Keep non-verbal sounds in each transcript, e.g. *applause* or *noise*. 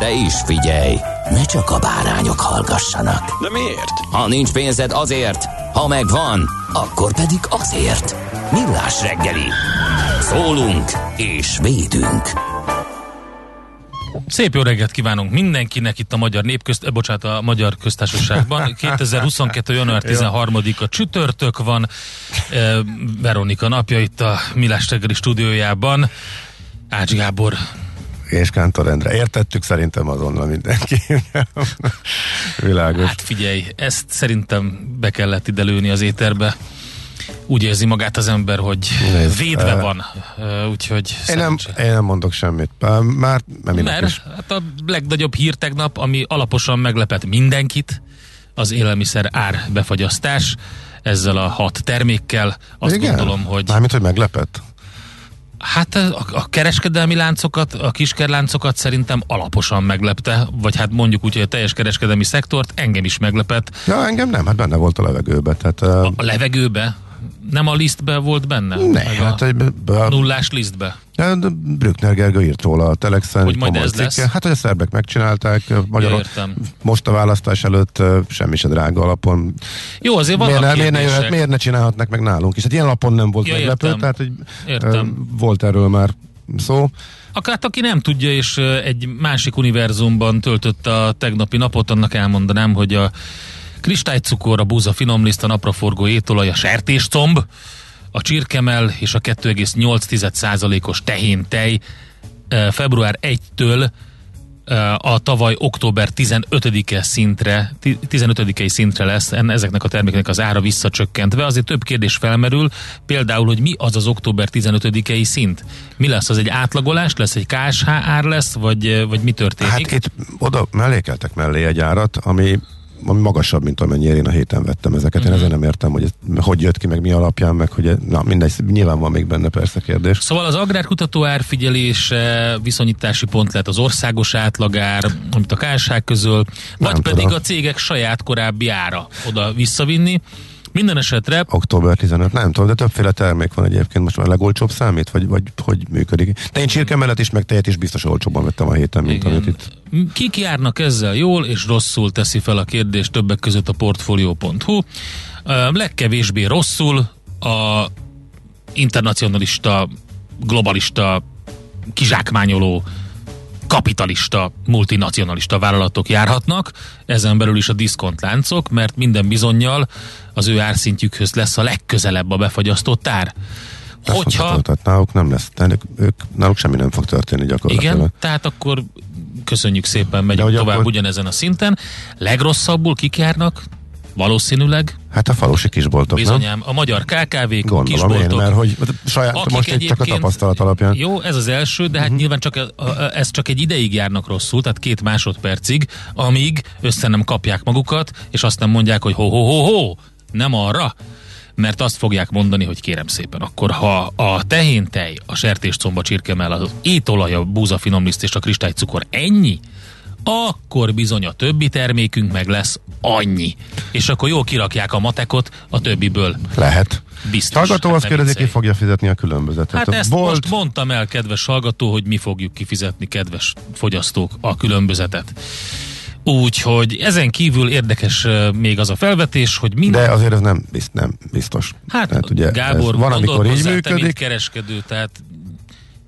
De is figyelj, ne csak a bárányok hallgassanak. De miért? Ha nincs pénzed azért, ha megvan, akkor pedig azért. Millás reggeli. Szólunk és védünk. Szép jó reggelt kívánunk mindenkinek itt a Magyar Népközt, eh, bocsánat, a Magyar Köztársaságban. *laughs* 2022. január 13-a csütörtök van. Eh, Veronika napja itt a Millás reggeli stúdiójában. Ács Gábor és Kántor Endre. Értettük szerintem azonnal mindenki. *laughs* Világos. Hát figyelj, ezt szerintem be kellett ide lőni az éterbe. Úgy érzi magát az ember, hogy Nézd, védve eh, van. Eh, Úgyhogy Én nem, én nem mondok semmit. Már, már nem Mert is. hát a legnagyobb hír tegnap, ami alaposan meglepett mindenkit, az élelmiszer ár befagyasztás ezzel a hat termékkel. Azt Igen? gondolom, hogy Mármint, hogy meglepett? Hát a, a kereskedelmi láncokat, a kiskerláncokat szerintem alaposan meglepte, vagy hát mondjuk úgy, hogy a teljes kereskedelmi szektort engem is meglepett. Ja, engem nem, hát benne volt a levegőbe. Tehát, uh, A levegőbe, nem a lisztbe volt benne? ne, hát a egy be, nullás lisztbe? de Brückner Gergő írt róla a Telexen. Hogy majd ez lesz? cikke. Hát, hogy a szerbek megcsinálták, Magyarok értem. most a választás előtt semmi se drága alapon. Jó, azért vannak Miért ne, miért, ne jöhet, miért ne csinálhatnak meg nálunk is? Hát ilyen alapon nem volt Ja, meglepő, értem. tehát hogy, Értem. volt erről már szó. Akár aki nem tudja, és egy másik univerzumban töltötte a tegnapi napot, annak elmondanám, hogy a kristálycukor, a búza finomliszt, a napraforgó étolaj, a sertéscomb, a csirkemel és a 2,8%-os tehén tej február 1-től ö, a tavaly október 15-e szintre, ti- 15-i szintre lesz ezeknek a termékeknek az ára visszacsökkentve. Azért több kérdés felmerül, például, hogy mi az az október 15-i szint? Mi lesz? Az egy átlagolás lesz, egy KSH ár lesz, vagy, vagy mi történik? Hát itt oda mellékeltek mellé egy árat, ami, ami magasabb, mint amennyire én a héten vettem ezeket. Én ezért nem értem, hogy ez, hogy jött ki, meg mi alapján, meg hogy na mindegy, nyilván van még benne persze kérdés. Szóval az agrárkutató árfigyelése viszonyítási pont lehet az országos átlagár, amit a KSH közöl, vagy Nem pedig tudom. a cégek saját korábbi ára oda visszavinni. Minden esetre Október 15, nem tudom, de többféle termék van egyébként. Most már legolcsóbb számít, vagy, vagy hogy működik? De én csirke mellett is, meg tejet is biztos olcsóbban vettem a héten, mint Igen. amit itt. Kik járnak ezzel jól és rosszul teszi fel a kérdést többek között a portfolio.hu. Legkevésbé rosszul a internacionalista, globalista, kizsákmányoló, kapitalista, multinacionalista vállalatok járhatnak, ezen belül is a diszkontláncok, mert minden bizonyal az ő árszintjükhöz lesz a legközelebb a befagyasztott ár. Hogyha Hogyha... Tehát náluk nem lesz, náluk, ők, náluk semmi nem fog történni gyakorlatilag. igen, tehát akkor köszönjük szépen, megyünk tovább akkor- ugyanezen a szinten. Legrosszabbul kik járnak? Valószínűleg Hát a falusi kisboltok, nem? bizonyám a magyar KKV-k, Gondolom én, kisboltok, mert hogy saját, most egy csak a tapasztalat alapján. Jó, ez az első, de hát uh-huh. nyilván csak ez csak egy ideig járnak rosszul, tehát két másodpercig, amíg össze nem kapják magukat, és azt nem mondják, hogy ho-ho-ho-ho, nem arra, mert azt fogják mondani, hogy kérem szépen, akkor ha a tehéntej, a sertéscomba csirkemel, az étolaj, a búza finomliszt és a kristálycukor ennyi, akkor bizony a többi termékünk meg lesz annyi. És akkor jól kirakják a matekot a többiből. Lehet. Biztos. Hallgató Hát azt kérdezi, ki fogja fizetni a különbözetet. Hát A ezt Bolt, most mondtam el, kedves hallgató, hogy mi fogjuk kifizetni, kedves fogyasztók, a különbözetet. Úgyhogy ezen kívül érdekes még az a felvetés, hogy minden... de azért ez nem, bizt, nem biztos. hát Tehát ugye Gábor, van, amikor így te, mint működik. kereskedő, tehát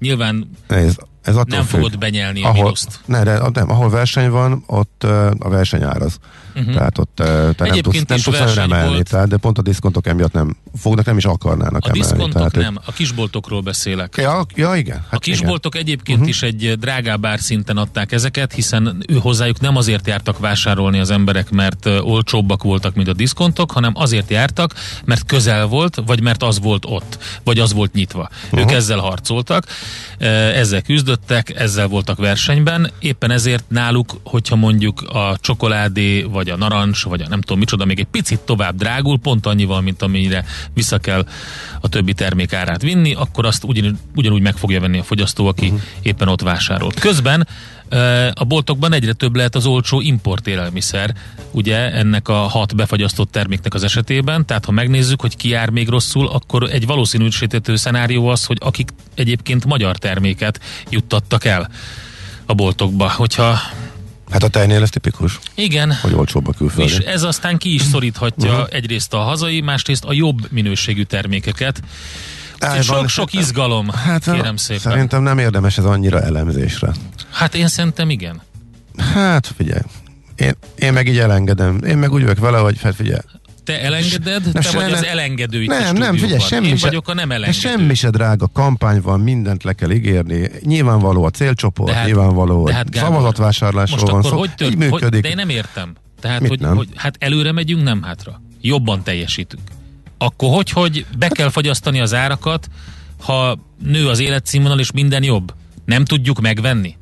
nyilván Ez, ez attól nem függ. fogod benyelni a ahol, mínuszt. ne, de, nem, ahol verseny van, ott uh, a verseny áraz. Uh-huh. Tehát ott te nem tudsz, Egyébként nem tudsz nagyon verseny emelni, volt. tehát, de pont a diszkontok emiatt nem fognak, nem is akarnának A emelni. diszkontok tehát, nem, a kisboltokról beszélek. Ja, ja, igen. Hát A kisboltok egyébként uh-huh. is egy drágább árszinten adták ezeket, hiszen ő hozzájuk nem azért jártak vásárolni az emberek, mert ö, olcsóbbak voltak, mint a diszkontok, hanem azért jártak, mert közel volt, vagy mert az volt ott, vagy az volt nyitva. Uh-huh. Ők ezzel harcoltak, ö, ezzel küzdöttek, ezzel voltak versenyben, éppen ezért náluk, hogyha mondjuk a csokoládé, vagy a narancs, vagy a nem tudom micsoda, még egy picit tovább drágul, pont annyival, mint amire vissza kell a többi termék árát vinni, akkor azt ugyan, ugyanúgy meg fogja venni a fogyasztó, aki uh-huh. éppen ott vásárolt. Közben a boltokban egyre több lehet az olcsó import élelmiszer, ugye ennek a hat befagyasztott terméknek az esetében, tehát ha megnézzük, hogy ki jár még rosszul, akkor egy valószínűsítető szenárió az, hogy akik egyébként magyar terméket juttattak el a boltokba, hogyha Hát a tejnél ez tipikus, igen, hogy olcsóbb a külföldi. és ez aztán ki is szoríthatja uh-huh. egyrészt a hazai, másrészt a jobb minőségű termékeket. Sok, sok izgalom, hát, kérem szépen. Szerintem nem érdemes ez annyira elemzésre. Hát én szerintem igen. Hát figyelj, én, én meg így elengedem. Én meg úgy vagyok vele, hogy hát figyelj. Te elengeded, Nem, te se- vagy az nem- elengedő itt Nem, nem, figyelj, semmi Én se, vagyok a nem elengedő. semmi se drága, kampány van, mindent le kell ígérni. Nyilvánvaló a célcsoport, De hát- nyilvánvaló, de hát Gábor, van szó. hogy így tört, működik. hogy, de én nem értem. Tehát, Mit hogy, nem? hogy hát előre megyünk, nem hátra. Jobban teljesítünk. Akkor hogy, hogy be kell fagyasztani az árakat, ha nő az életszínvonal és minden jobb? Nem tudjuk megvenni?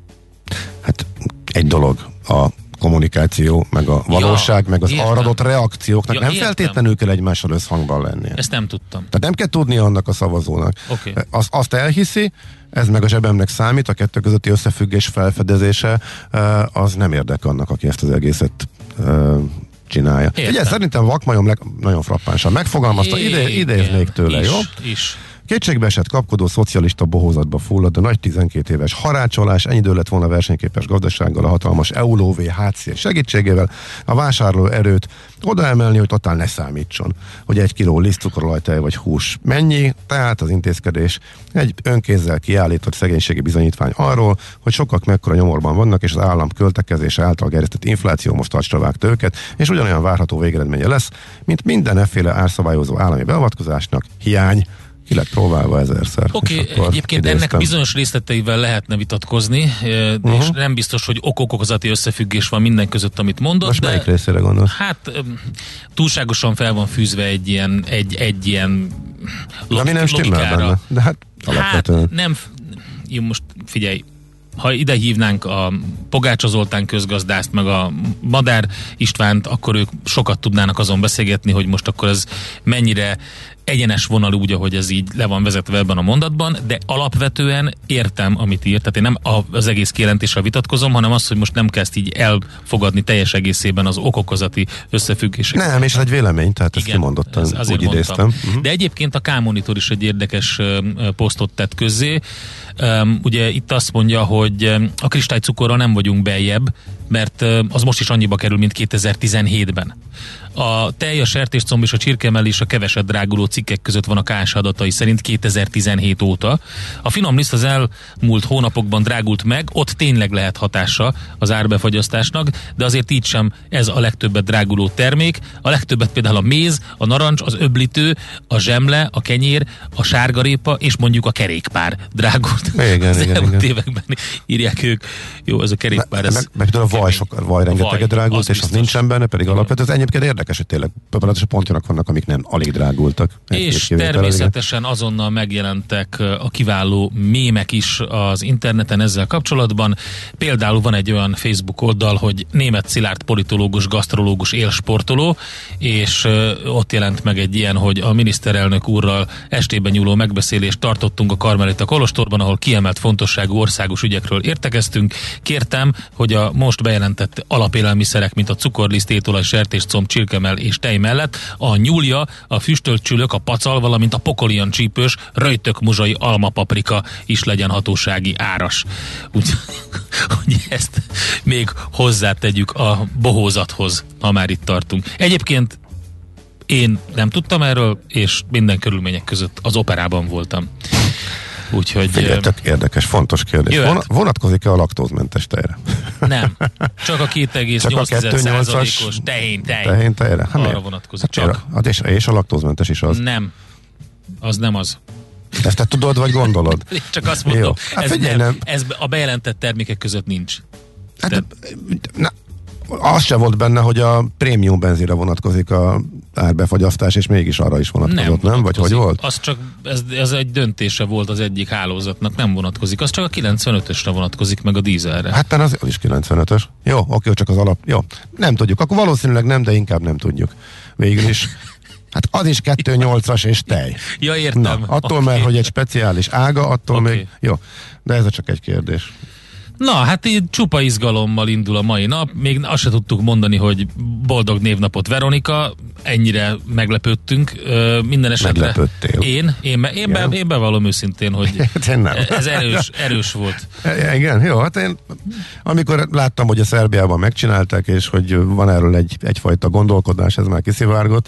Hát egy dolog a kommunikáció, meg a valóság, meg az arra adott reakcióknak Ja, nem értem. feltétlenül kell egymással összhangban lennie. Ezt nem tudtam. Tehát nem kell tudni annak a szavazónak. Oké. Az, azt elhiszi, ez meg a zsebemnek számít, a kettő közötti összefüggés felfedezése, eh, az nem érdek annak, aki ezt az egészet eh, csinálja. Értem. Ugye szerintem Vakmajom nagyon frappánsan megfogalmazta, ide, idéznék tőle, is, jó? Is. Kétségbeesett kapkodó szocialista bohózatba fullad a nagy 12 éves harácsolás, ennyi idő lett volna versenyképes gazdasággal, a hatalmas EULO VHC segítségével. A vásárló erőt oda emelni, hogy totál ne számítson, hogy egy kiló lisztcukorolajtej vagy hús mennyi, tehát az intézkedés egy önkézzel kiállított szegénységi bizonyítvány arról, hogy sokak mekkora nyomorban vannak, és az állam költekezése által gerjesztett infláció most talcsra vágta őket, és ugyanolyan várható végeredménye lesz, mint minden efféle árszabályozó állami beavatkozásnak, hiány, ki lett próbálva ezerszer. Oké, okay, egyébként ennek idéztem. bizonyos részleteivel lehetne vitatkozni, uh-huh. Mhm. és nem biztos, hogy ok-okozati összefüggés van minden között, amit mondott. Most de melyik részére gondolsz? Hát túlságosan fel van fűzve egy ilyen, egy, egy ilyen De mi nem stimmel logikára. benne. De hát Hát nem, jó most figyelj, ha ide hívnánk a Pogácsa Zoltán közgazdászt, meg a Madár Istvánt, akkor ők sokat tudnának azon beszélgetni, hogy most akkor ez mennyire egyenes vonal úgy, ahogy ez így le van vezetve ebben a mondatban, de alapvetően értem, amit írt. Tehát én nem az egész kijelentéssel vitatkozom, hanem az, hogy most nem kezd így elfogadni teljes egészében az okokozati összefüggéseket. Nem, és egy vélemény, tehát ezt kimondottan ez- azért úgy idéztem. mondtam. Mhm. De egyébként a K-monitor is egy érdekes posztot tett közzé. Ugye itt azt mondja, hogy a kristálycukorral nem vagyunk beljebb, mert az most is annyiba kerül, mint 2017-ben. A tej, a sertéscomb és a csirkemellés a keveset dráguló cikkek között van a KS adatai szerint 2017 óta. A finom liszt az elmúlt hónapokban drágult meg, ott tényleg lehet hatása az árbefagyasztásnak, de azért így sem ez a legtöbbet dráguló termék. A legtöbbet például a méz, a narancs, az öblítő, a zsemle, a kenyér, a sárgarépa és mondjuk a kerékpár drágult. Igen, *laughs* az igen, elmúlt igen. években írják ők. Jó, ez a kerékpár. Ez meg, meg a vaj, sok, vaj rengeteget drágult, és az nincsen benne, pedig alapvetően ez egyébként érdekes, hogy tényleg például pontjanak vannak, amik nem alig drágultak. És természetesen azonnal megjelentek a kiváló mémek is az interneten ezzel kapcsolatban. Például van egy olyan Facebook oldal, hogy német Szilárd politológus, gasztrológus, élsportoló, és ott jelent meg egy ilyen, hogy a miniszterelnök úrral estében nyúló megbeszélést tartottunk a Karmelita Kolostorban, ahol kiemelt fontosságú országos ügyekről értekeztünk. Kértem, hogy a most bejelentett alapélelmiszerek, mint a cukorliszt, étolaj, sertéscomb, csirkemell és tej mellett a nyúlja, a füstölt csülök, a pacal, valamint a pokolian csípős, röjtök muzsai almapaprika is legyen hatósági áras. Úgy, hogy ezt még hozzátegyük a bohózathoz, ha már itt tartunk. Egyébként én nem tudtam erről, és minden körülmények között az operában voltam. Úgyhogy Figyelj, tök érdekes, fontos kérdés. Jöhet. Von, vonatkozik-e a laktózmentes tejre? nem. *laughs* Csak a Csak a 2,8%-os tehén tej. Tehén tejre? Hát Arra vonatkozik. Hát Csak. Hát és, és a laktózmentes is az. Nem. Az nem az. Ezt te tudod, vagy gondolod? *laughs* Csak azt mondom, Jó. Hát ez, figyelj, nem, nem. ez a bejelentett termékek között nincs. Hát, na, az se volt benne, hogy a prémium benzinre vonatkozik a árbefagyasztás, és mégis arra is vonatkozott, nem? Vagy hogy volt? Az csak, ez, ez egy döntése volt az egyik hálózatnak, nem vonatkozik. Az csak a 95-ösre vonatkozik, meg a dízelre. Hát az, az is 95-ös. Jó, oké, csak az alap. Jó, nem tudjuk. Akkor valószínűleg nem, de inkább nem tudjuk. Végül is. Hát az is 2.8-as és tej. ja, értem. Na, attól, Oké. mert hogy egy speciális ága, attól Oké. még... Jó, de ez csak egy kérdés. Na, hát így csupa izgalommal indul a mai nap. Még azt se tudtuk mondani, hogy boldog névnapot Veronika. Ennyire meglepődtünk. Ö, minden esetre. Meglepődtél. Én? Én, be, én, be, én bevallom őszintén, hogy *laughs* Hát én ez erős, erős volt. E, Igen, jó, hát én amikor láttam, hogy a Szerbiában megcsinálták, és hogy van erről egy, egyfajta gondolkodás, ez már kiszivárgott,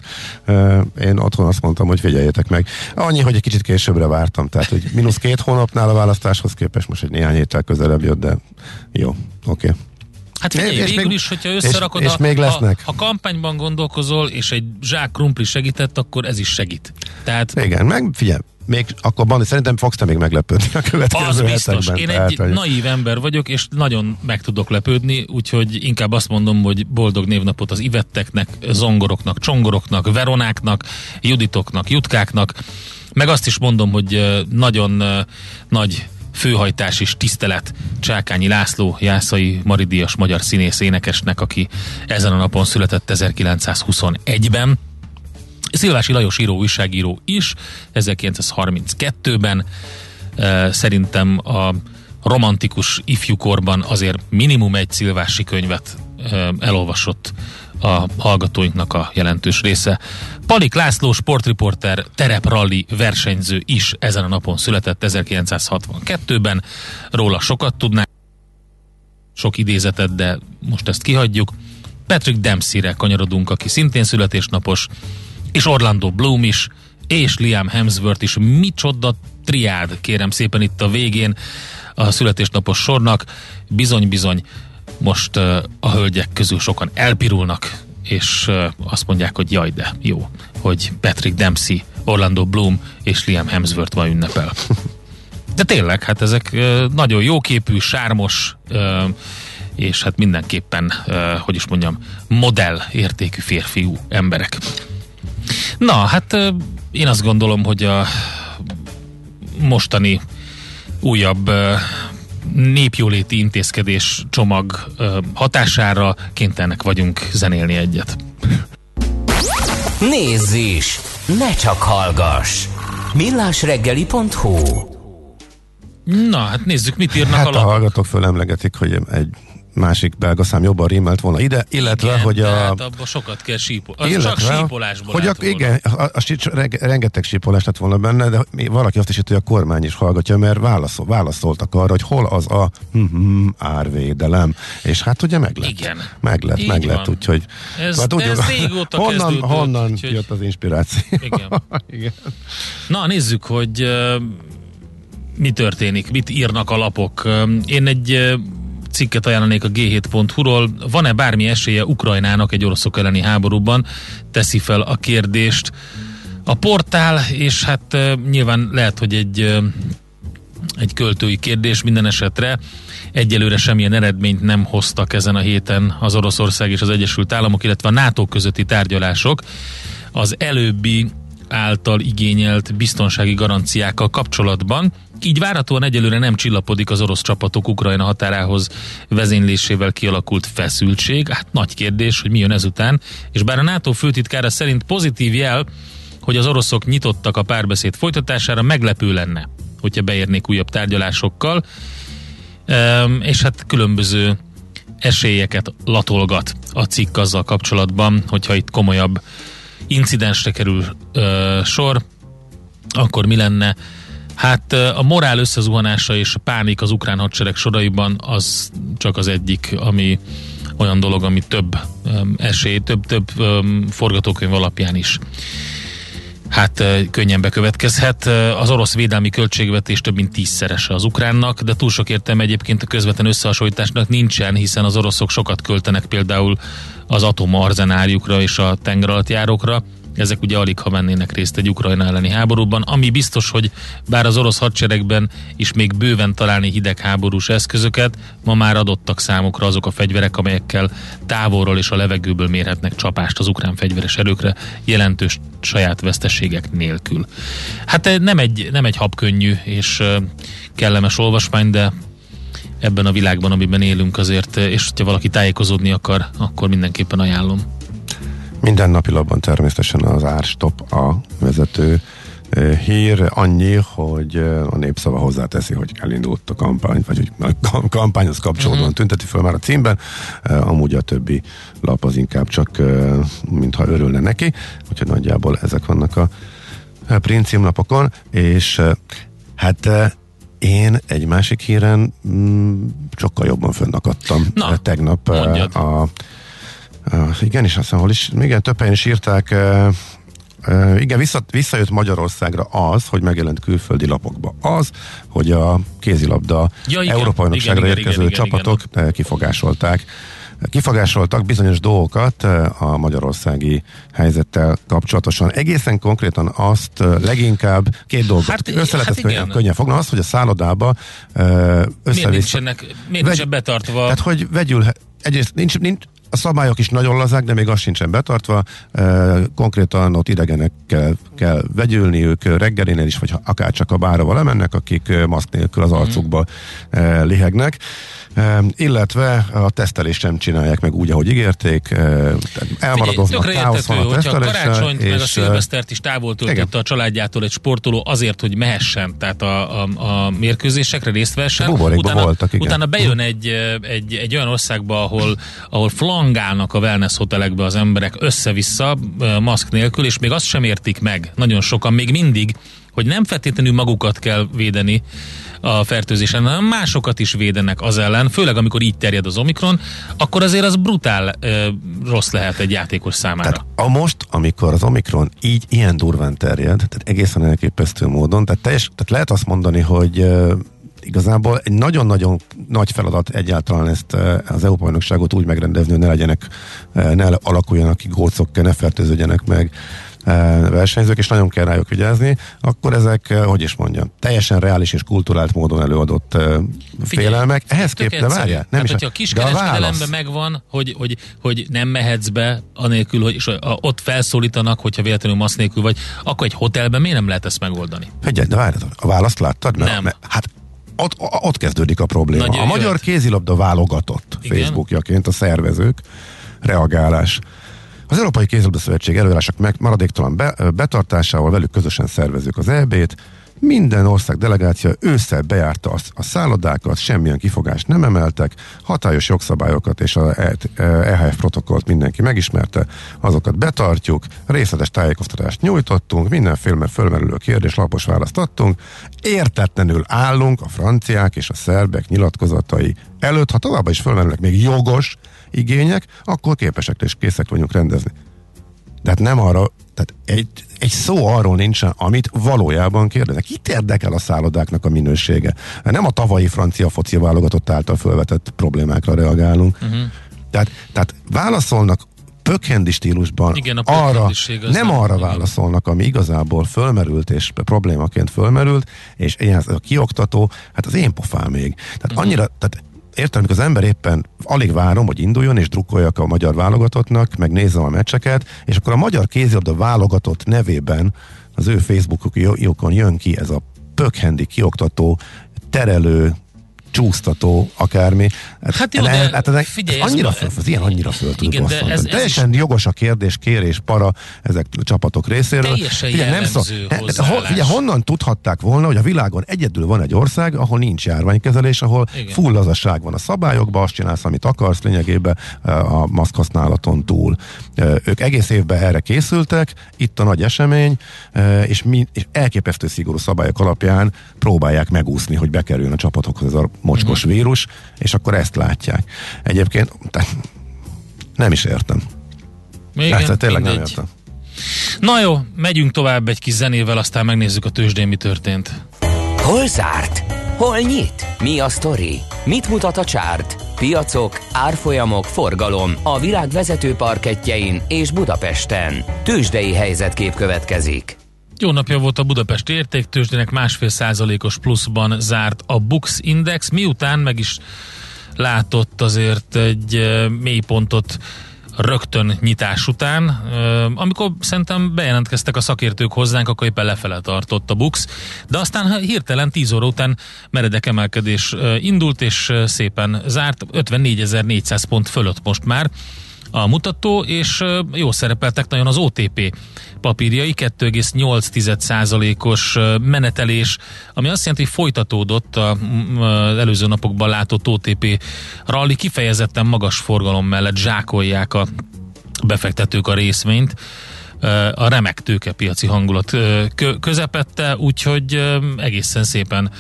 én otthon azt mondtam, hogy figyeljétek meg. Annyi, hogy egy kicsit későbbre vártam, tehát hogy mínusz két hónapnál a választáshoz képest most egy néhány héttel közelebb jött, de jó, oké. Hát figyelj, És és végül még- is, hogyha és- összerakod, és a, még lesznek. Ha, ha kampányban gondolkozol, és egy zsák krumpli segített, akkor ez is segít. Tehát Igen, meg figyelj, még akkor Bandi, szerintem fogsz te még meglepődni a következő az biztos. hetekben. Én tehát, egy hogy- naív ember vagyok, és nagyon meg tudok lepődni, úgyhogy inkább azt mondom, hogy boldog névnapot az ivetteknek, zongoroknak, csongoroknak, veronáknak, juditoknak, jutkáknak, meg azt is mondom, hogy ö, nagyon ö, nagy főhajtás és tisztelet Csákányi László, Jászai Maridias magyar színész énekesnek, aki ezen a napon született 1921-ben. Szilvási Lajos író, újságíró is 1932-ben Eh, szerintem a romantikus ifjúkorban azért minimum egy szilvási könyvet elolvasott a hallgatóinknak a jelentős része. Palik László, sportriporter, terepralli versenyző is ezen a napon született 1962-ben. Róla sokat tudnánk, sok idézetet, de most ezt kihagyjuk. Patrick Dempsey-re kanyarodunk, aki szintén születésnapos, és Orlando Bloom is, és Liam Hemsworth is. Micsoda triád, kérem szépen itt a végén a születésnapos sornak. Bizony-bizony, most a hölgyek közül sokan elpirulnak, és azt mondják, hogy jaj, de jó, hogy Patrick Dempsey, Orlando Bloom és Liam Hemsworth ma ünnepel. *laughs* De tényleg, hát ezek nagyon jóképű, sármos, és hát mindenképpen, hogy is mondjam, modell értékű férfiú emberek. Na, hát én azt gondolom, hogy a mostani újabb népjóléti intézkedés csomag hatására kénytelenek vagyunk zenélni egyet. Nézz is! Ne csak hallgass! millásreggeli.hu Na, hát nézzük, mit írnak Hát a a lapok. hallgatók fölemlegetik, hogy egy másik belga szám jobban rímelt volna ide, illetve, Igen, hogy a... Hát abban sokat kell sípolni. Az csak sípolásból hogy a, igen, a, a, a, renge- rengeteg sípolás lett volna benne, de valaki azt is írt, hogy a kormány is hallgatja, mert válaszol, válaszoltak arra, hogy hol az a hm, árvédelem. És hát ugye meg lett. Igen. Meg lett, Így meg lett, van. úgyhogy... Ez- hát de ez régóta honnan, kezdődött, honnan úgyhogy- jött az inspiráció? Igen. *laughs* igen. Na, nézzük, hogy uh, mi történik, mit írnak a lapok. Én egy cikket ajánlanék a g7.hu-ról. Van-e bármi esélye Ukrajnának egy oroszok elleni háborúban? Teszi fel a kérdést a portál, és hát nyilván lehet, hogy egy egy költői kérdés minden esetre. Egyelőre semmilyen eredményt nem hoztak ezen a héten az Oroszország és az Egyesült Államok, illetve a NATO közötti tárgyalások. Az előbbi által igényelt biztonsági garanciákkal kapcsolatban. Így várhatóan egyelőre nem csillapodik az orosz csapatok Ukrajna határához vezénylésével kialakult feszültség. Hát nagy kérdés, hogy mi jön ezután. És bár a NATO főtitkára szerint pozitív jel, hogy az oroszok nyitottak a párbeszéd folytatására, meglepő lenne, hogyha beérnék újabb tárgyalásokkal, Ehm, és hát különböző esélyeket latolgat a cikk azzal kapcsolatban, hogyha itt komolyabb incidensre kerül ö, sor, akkor mi lenne? Hát a morál összezuhanása és a pánik az ukrán hadsereg soraiban az csak az egyik, ami olyan dolog, ami több esély, több, több öm, forgatókönyv alapján is hát könnyen bekövetkezhet. Az orosz védelmi költségvetés több mint tízszerese az ukránnak, de túl sok értelme egyébként a közvetlen összehasonlításnak nincsen, hiszen az oroszok sokat költenek például az atomarzenáriukra és a tengeralattjárókra. Ezek ugye alig ha vennének részt egy Ukrajna elleni háborúban, ami biztos, hogy bár az orosz hadseregben is még bőven találni hidegháborús eszközöket, ma már adottak számukra azok a fegyverek, amelyekkel távolról és a levegőből mérhetnek csapást az ukrán fegyveres erőkre jelentős saját veszteségek nélkül. Hát eh, nem egy, nem egy habkönnyű és eh, kellemes olvasmány, de ebben a világban, amiben élünk azért, eh, és hogyha valaki tájékozódni akar, akkor mindenképpen ajánlom. Minden napilapban természetesen az árstop a vezető eh, hír, annyi, hogy eh, a népszava hozzáteszi, hogy elindult a kampány, vagy hogy a kampányhoz kapcsolódóan uh-huh. tünteti föl már a címben, Eh, amúgy a többi lap az inkább csak, mintha örülne neki, úgyhogy nagyjából ezek vannak a print címlapokon, és hát én egy másik híren mm, sokkal jobban fönnakadtam Na, tegnap mondjad. a Uh, igen, és azt hiszem, hol is, igen, több helyen is írták, uh, uh, igen, vissza, visszajött Magyarországra az, hogy megjelent külföldi lapokba az, hogy a kézilabda Ja, igen. Európai Bajnokságra Igen, igen, érkező igen, igen, csapatok igen. kifogásolták. Kifogásoltak bizonyos dolgokat a magyarországi helyzettel kapcsolatosan. Egészen konkrétan azt leginkább két dolgot Hát, össze lehet hát könnyen, könnyen fogni. Az, hogy a szállodába uh, Miért össze nincsenek, miért nincsen betartva? tehát, hogy vegyül, egyrészt nincs, nincs, a szabályok is nagyon lazák, de még az sincsen betartva. Konkrétan ott idegenekkel kell vegyülniük reggelinél is, vagy akár csak a bárra lemennek, akik maszk nélkül az Mhm. arcukba lihegnek. Illetve a tesztelést sem csinálják meg úgy, ahogy ígérték. Elmaradoznak, káosz van a hogyha karácsonyt meg a és, szilvesztert is távol töltötte a családjától egy sportoló azért, hogy mehessen, tehát a, a, a mérkőzésekre részt vessen. Buborékban voltak, igen. utána bejön egy, egy, egy olyan országba, ahol, ahol flangálnak a wellness hotelekbe az emberek össze-vissza, maszk nélkül, és még azt sem értik meg, nagyon sokan még mindig, hogy nem feltétlenül magukat kell védeni a fertőzésen, hanem másokat is védenek az ellen, főleg amikor így terjed az Omikron, akkor azért az brutál ö, rossz lehet egy játékos számára. Tehát a most, amikor az Omikron így ilyen durván terjed, tehát egészen elképesztő módon, tehát, teljes, tehát lehet azt mondani, hogy uh, igazából egy nagyon-nagyon nagy feladat egyáltalán ezt az EU bajnokságot úgy megrendezni, hogy ne legyenek, ne alakuljanak ki gócok, ne fertőződjenek meg versenyzők, és nagyon kell rájuk vigyázni, akkor ezek, uh, hogy is mondjam, teljesen reális és kulturált módon előadott uh, félelmek. Ehhez Tök kép, de egyszerű. várjál, nem Tehát, is hogyha a de kiskereskedelemben megvan, hogy, hogy, hogy nem mehetsz be, anélkül, hogy és ott felszólítanak, hogyha véletlenül masz nélkül vagy, akkor egy hotelben miért nem lehet ezt megoldani? Figyelj, de várj, a választ láttad? Mert, Nem. Mert, hát ott, ott kezdődik a probléma. Nagy a magyar kézilabda válogatott Igen. Facebookjaként a szervezők reagálás. Az Európai Kézilabda Szövetség előírások meg maradéktalan be, betartásával velük közösen szervezzük az EB-t. Minden ország delegáció ősszel bejárta a, a szállodákat, semmilyen kifogást nem emeltek, hatályos jogszabályokat és a E- EHF protokollt mindenki megismerte, azokat betartjuk, részletes tájékoztatást nyújtottunk, mindenféle fölmerülő kérdés lapos választ adtunk, értetlenül állunk a franciák és a szerbek nyilatkozatai előtt, ha továbbá is fölmerülnek még jogos igények, akkor képesek és készek vagyunk rendezni. De hát nem arra, tehát egy, egy szó arról nincsen, amit valójában kérdeznek. Itt érdekel a szállodáknak a minősége. Nem a tavalyi francia foci válogatott által felvetett problémákra reagálunk. Uh-huh. Tehát, tehát válaszolnak pökhendi stílusban Igen, a arra, nem arra igen. válaszolnak, ami igazából fölmerült és problémaként fölmerült, és ilyen a kioktató, hát az én pofám még. Tehát Mhm. annyira, tehát értem, amikor az ember éppen alig várom, hogy induljon, és drukkoljak a magyar válogatottnak, meg nézem a meccseket, és akkor a magyar kézilabda válogatott nevében az ő Facebookokon jön ki ez a pökhendi kioktató, terelő, csúsztató, akármi. Hát jó, de hát ez, figyelj, ez ez annyira föl, az ilyen annyira föl tud Igen, de ez- ez Teljesen jogos a kérdés, kérés, para ezek a csapatok részéről. Teljesen Figyelj, ho- hozzáállás. figyelj, honnan tudhatták volna, hogy a világon egyedül van egy ország, ahol nincs járványkezelés, ahol Igen. full lazaság van a szabályokban, azt csinálsz, amit akarsz, lényegében eh, a maszk használaton túl. Eh, Ők egész évben erre készültek, itt a nagy esemény, eh, és, mi, és elképesztő szigorú szabályok alapján próbálják megúszni, hogy bekerüljön a csapatokhoz ez a mocskos Mhm. vírus, és akkor ezt látják. Egyébként tehát nem is értem. Igen, Ezt tényleg nem mindegy. értem. Na jó, megyünk tovább egy kis zenével, aztán megnézzük a tőzsdén, mi történt. Hol zárt? Hol nyit? Mi a sztori? Mit mutat a csárt? Piacok, árfolyamok, forgalom a világ vezető parketjein és Budapesten. Tőzsdei helyzetkép következik. Jó napja volt a Budapesti értéktőzsdének, másfél százalékos pluszban zárt a Bux Index, miután meg is látott azért egy mélypontot rögtön nyitás után. Amikor szerintem bejelentkeztek a szakértők hozzánk, akkor éppen lefele tartott a Bux, de aztán hirtelen 10 óra után meredek emelkedés indult, és szépen zárt, 54.400 pont fölött most már a mutató, és jó szerepeltek nagyon az OTP papírjai, 2,8%-os menetelés, ami azt jelenti, hogy folytatódott az előző napokban látott OTP rally, kifejezetten magas forgalom mellett zsákolják a befektetők a részvényt a remek tőkepiaci hangulat közepette, úgyhogy egészen szépen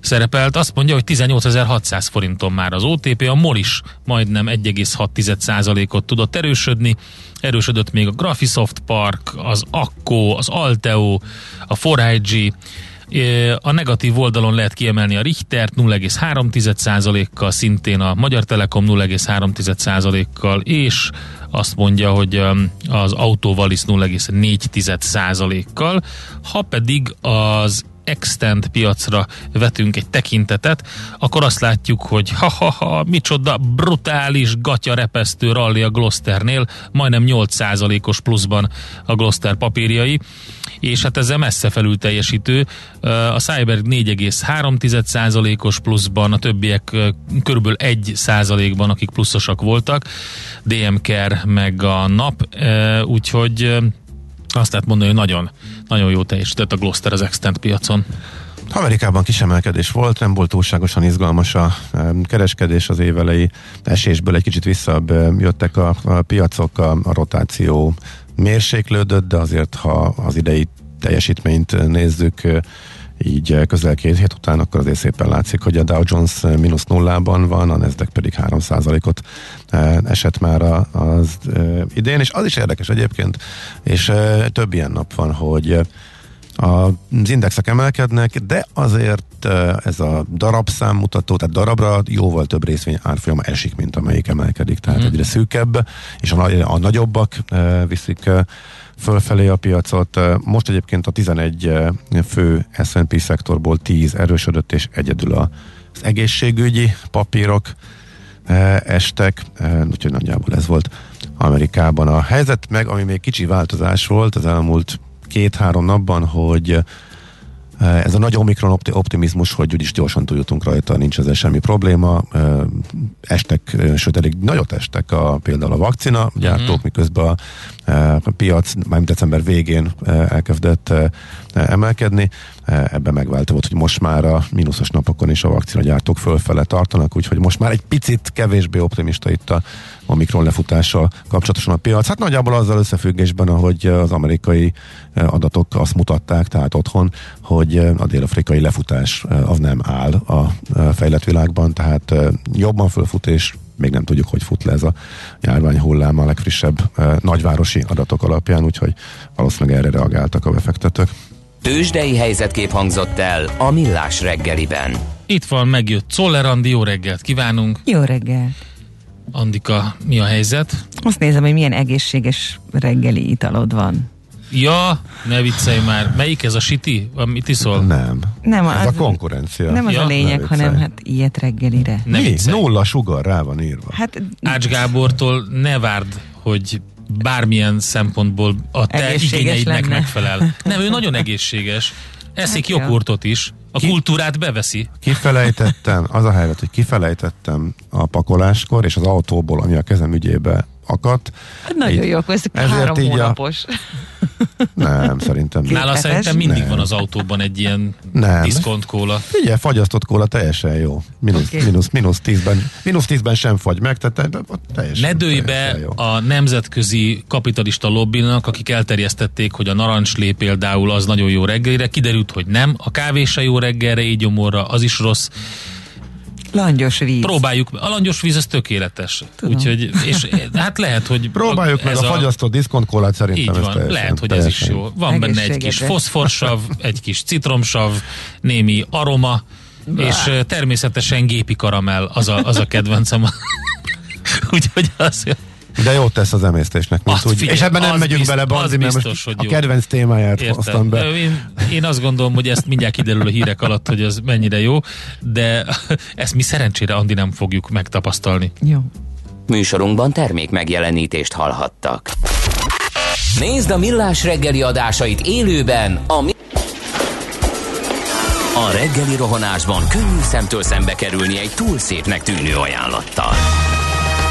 szerepelt. Azt mondja, hogy 18.600 forinton már az OTP, a MOL is majdnem 1,6%-ot tudott erősödni. Erősödött még a Graphisoft Park, az Akko, az Alteo, a 4IG, a negatív oldalon lehet kiemelni a Richtert 0,3%-kal, szintén a Magyar Telekom 0,3%-kal, és azt mondja, hogy az Autovalis 0,4%-kal, ha pedig az extent piacra vetünk egy tekintetet, akkor azt látjuk, hogy ha-ha-ha, micsoda brutális repesztő rally a Glosternél, majdnem 8%-os pluszban a Gloster papírjai, és hát ezzel messze felül teljesítő. A Cyber 4,3%-os pluszban, a többiek körülbelül 1%-ban, akik pluszosak voltak, DMKR meg a NAP, úgyhogy azt lehet mondani, hogy nagyon, nagyon jó teljesített a Gloster az Extent piacon. Amerikában kisemelkedés volt, nem volt túlságosan izgalmas a kereskedés az évelei esésből, egy kicsit visszabb jöttek a, a piacok, a, a rotáció mérséklődött, de azért, ha az idei teljesítményt nézzük, így közel két hét után, akkor azért szépen látszik, hogy a Dow Jones mínusz nullában van, a Nasdaq pedig 3%-ot esett már az idén, és az is érdekes egyébként, és több ilyen nap van, hogy az indexek emelkednek, de azért ez a darabszám mutató, tehát darabra jóval több részvény árfolyama esik, mint amelyik emelkedik, tehát mm. egyre szűkebb, és a, a nagyobbak viszik fölfelé a piacot. Most egyébként a 11 fő S&P szektorból 10 erősödött, és egyedül az egészségügyi papírok estek, úgyhogy nagyjából ez volt Amerikában a helyzet, meg ami még kicsi változás volt az elmúlt két-három napban, hogy ez a nagy omikron optimizmus, hogy úgyis gyorsan túljutunk rajta, nincs ezzel semmi probléma. Estek, sőt elég nagyot estek a, például a vakcina gyártók, uh-huh. miközben a, a piac már december végén elkezdett emelkedni. Ebben megváltó volt, hogy most már a mínuszos napokon is a vakcina gyártók fölfele tartanak, úgyhogy most már egy picit kevésbé optimista itt a Omikron lefutással kapcsolatosan a piac. Hát nagyjából azzal összefüggésben, ahogy az amerikai adatok azt mutatták, tehát otthon, hogy a dél-afrikai lefutás az nem áll a fejlett világban, tehát jobban fölfut és még nem tudjuk, hogy fut le ez a járvány hullám a legfrissebb nagyvárosi adatok alapján, úgyhogy valószínűleg erre reagáltak a befektetők. Tőzsdei helyzetkép hangzott el a Millás reggeliben. Itt van, megjött Czoller Andi, jó reggelt kívánunk! Jó reggelt! Andika, mi a helyzet? Azt nézem, hogy milyen egészséges reggeli italod van. Ja, ne viccelj már. Melyik ez a siti, amit iszol? Nem. Nem ez az, a konkurencia. Nem az Ja, a lényeg, ne hanem hát ilyet reggelire. Ne Mi? viccelj. Nulla sugar rá van írva. Hát Ács Gábortól ne várd, hogy bármilyen szempontból a te igényeidnek lenne. megfelel. Nem, ő nagyon egészséges. Eszik Hát joghurtot is. A Ki- kultúrát beveszi. Kifelejtettem, az a helyzet, hogy kifelejtettem a pakoláskor, és az autóból, ami a kezem ügyébe akadt. hát nagyon jó, akkor ez ezért három így a- hónapos. Nem, szerintem nem. Nála szerintem mindig Nem. van az autóban egy ilyen Nem. diszkont kóla. Figyelj, fagyasztott kóla teljesen jó. Mínusz, Oké. okay. mínusz, mínusz, tízben, mínusz tízben sem fagy meg, tehát teljesen, Ne dőj teljesen be jó. a nemzetközi kapitalista lobbynak, akik elterjesztették, hogy a narancslé például az nagyon jó reggelire. Kiderült, hogy nem. A kávé se jó reggelre, így gyomorra, az is rossz. Langyos víz. Próbáljuk, a langyos víz az tökéletes. Tudom. Úgyhogy, és hát lehet, hogy Próbáljuk meg ez a fagyasztott diszkontkólát szerintem. Így ez van, teljesen- lehet, hogy ez is teljesen- jó. Van benne egy kis foszforsav, egy kis citromsav, némi aroma, és természetesen gépi karamell, az a, az a kedvencem. *laughs* Úgyhogy az, De jót tesz az emésztésnek, mint Azt úgy. figyelj, és ebben nem megyünk bizt- bele, Bandi, az mert biztos, most hogy a jó. kedvenc témáját hoztam Értem. be. Ö, Én, én azt gondolom, hogy ezt mindjárt kiderül a hírek alatt, hogy ez mennyire jó, de *laughs* ezt mi szerencsére, Andi, nem fogjuk megtapasztalni. Jó. Műsorunkban termék megjelenítést hallhattak. Nézd a Millás reggeli adásait élőben a Mi- A reggeli rohanásban könnyű szemtől szembe kerülni egy túl szépnek tűnő ajánlattal.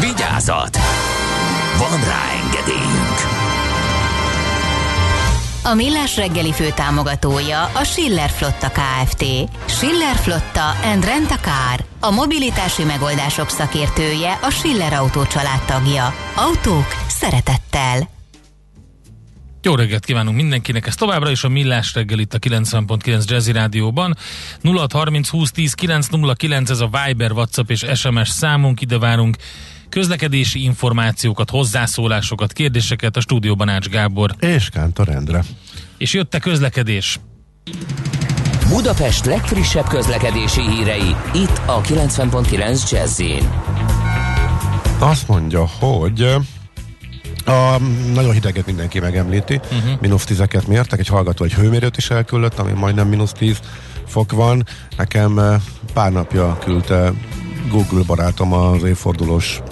Vigyázat! Van rá engedélyünk! A Millás reggeli fő támogatója a Schiller Flotta KFT. Schiller Flotta and Rent a Car. A mobilitási megoldások szakértője a Schiller Autó családtagja. Autók szeretettel. Jó reggelt kívánunk mindenkinek, ez továbbra is a Millás reggel itt a 90.9 Jazzy Rádióban. 0630 20 10 909 ez a Viber, WhatsApp és SMS számunk, ide várunk közlekedési információkat, hozzászólásokat, kérdéseket a stúdióban Ács Gábor. És Kántor Endre. És jött a közlekedés. Budapest legfrissebb közlekedési hírei, itt a 90.9 jazz Azt mondja, hogy a nagyon hideget mindenki megemlíti, uh-huh. mínusz tizeket mértek, egy hallgató egy hőmérőt is elküldött, ami majdnem mínusz tíz fok van. Nekem pár napja küldte Google barátom az évfordulós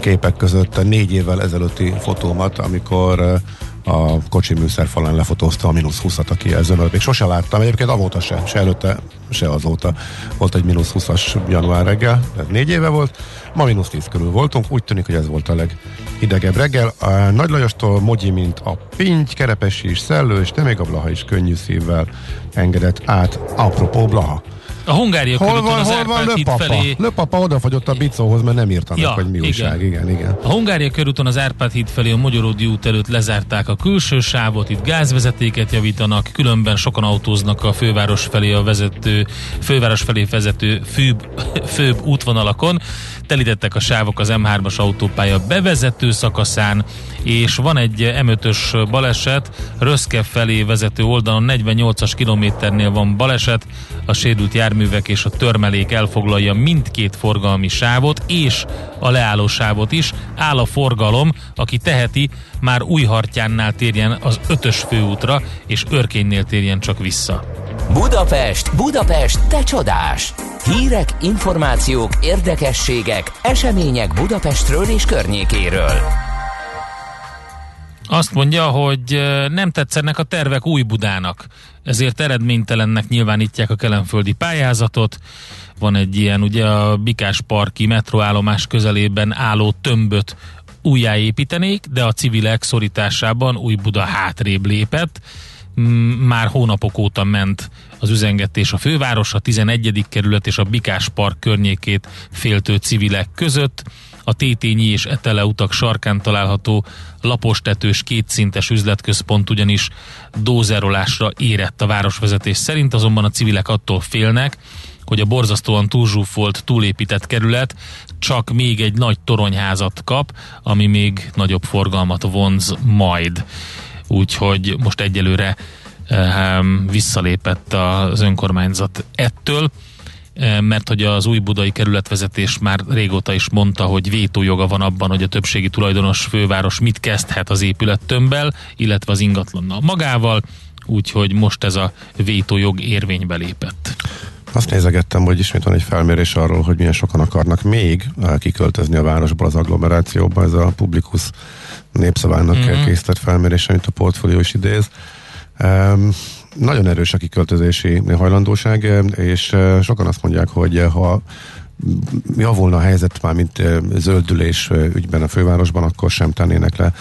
képek között a négy évvel ezelőtti fotómat, amikor eh, a kocsi műszerfalán lefotózta a mínusz 20-at a kijelzőn, még sose láttam, egyébként avóta se, se előtte, se azóta volt egy mínusz 20-as január reggel, ez négy éve volt, ma mínusz 10 körül voltunk, úgy tűnik, hogy ez volt a leghidegebb reggel. A Nagy Lajostól Mogyi, mint a Pinty, Kerepesi is szellő, és te még a Blaha is könnyű szívvel engedett át. Apropó Blaha. A Hungária Hol van, az hol van híd Löpapa? felé Löpapa odafagyott a bicóhoz, mert nem írta meg, Ja, hogy mi igen. újság. Igen, igen. A Hungária körúton az Árpád híd felé a Magyaródi út előtt lezárták a külső sávot, itt gázvezetéket javítanak, különben sokan autóznak a főváros felé a vezető, főváros felé vezető főbb, *laughs* főbb útvonalakon. Telítettek a sávok az M3-as autópálya bevezető szakaszán, és van egy M5-ös baleset, Röszke felé vezető oldalon 48-as kilométernél van baleset, a sérült járművek és a törmelék elfoglalja mindkét forgalmi sávot, és a leálló sávot is. Áll a forgalom, aki teheti, már Újhartyánnál térjen az 5-ös főútra, és Örkénynél térjen csak vissza. Budapest, Budapest, te csodás! Hírek, információk, érdekességek, események Budapestről és környékéről. Azt mondja, hogy nem tetszenek a tervek új Budának, ezért eredménytelennek nyilvánítják a kelenföldi pályázatot. Van egy ilyen, ugye a Bikás Parki metroállomás közelében álló tömböt újjáépítenék, de a civilek szorításában új Buda hátrébb lépett. Már hónapok óta ment az üzengetés a főváros, a 11. kerület és a Bikás Park környékét féltő civilek között. A Tétényi és Etele utak sarkán található lapostetős kétszintes üzletközpont ugyanis dózerolásra érett a városvezetés szerint, azonban a civilek attól félnek, hogy a borzasztóan túlzsúfolt, túlépített kerület csak még egy nagy toronyházat kap, ami még nagyobb forgalmat vonz majd. Úgyhogy most egyelőre ehm, visszalépett az önkormányzat ettől, mert hogy az új budai kerületvezetés már régóta is mondta, hogy vétójoga van abban, hogy a többségi tulajdonos főváros mit kezdhet az épülettömbbel, illetve az ingatlannal magával, úgyhogy most ez a vétójog érvénybe lépett. Azt nézegettem, hogy ismét van egy felmérés arról, hogy milyen sokan akarnak még kiköltözni a városból az agglomerációba. Ez a Publikus népszavának Mhm. mm-hmm. készített felmérés, amit a portfólió is idéz. Um, nagyon erős a kiköltözési hajlandóság, eh, és eh, sokan azt mondják, hogy eh, ha javulna a helyzet már, mint zöldülés ügyben a fővárosban, akkor sem tennének le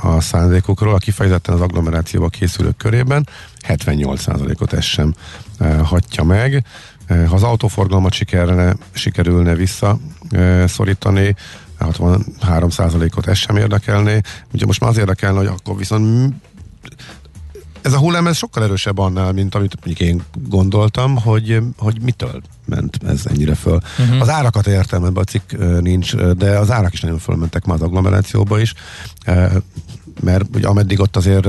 a szándékokról. A kifejezetten az agglomerációba készülők körében 78%-ot ez sem hatja meg. Ha az autóforgalmat sikerülne, sikerülne visszaszorítani, 63%-ot ez sem érdekelné. Ugye most már az érdekelne, hogy akkor viszont ez a hullám ez sokkal erősebb annál, mint amit mondjuk én gondoltam, hogy, hogy mitől ment ez ennyire föl. Uh-huh. Az árakat értem, ebben a cikk nincs, de az árak is nagyon fölmentek már az agglomerációba is mert ugye ameddig ott azért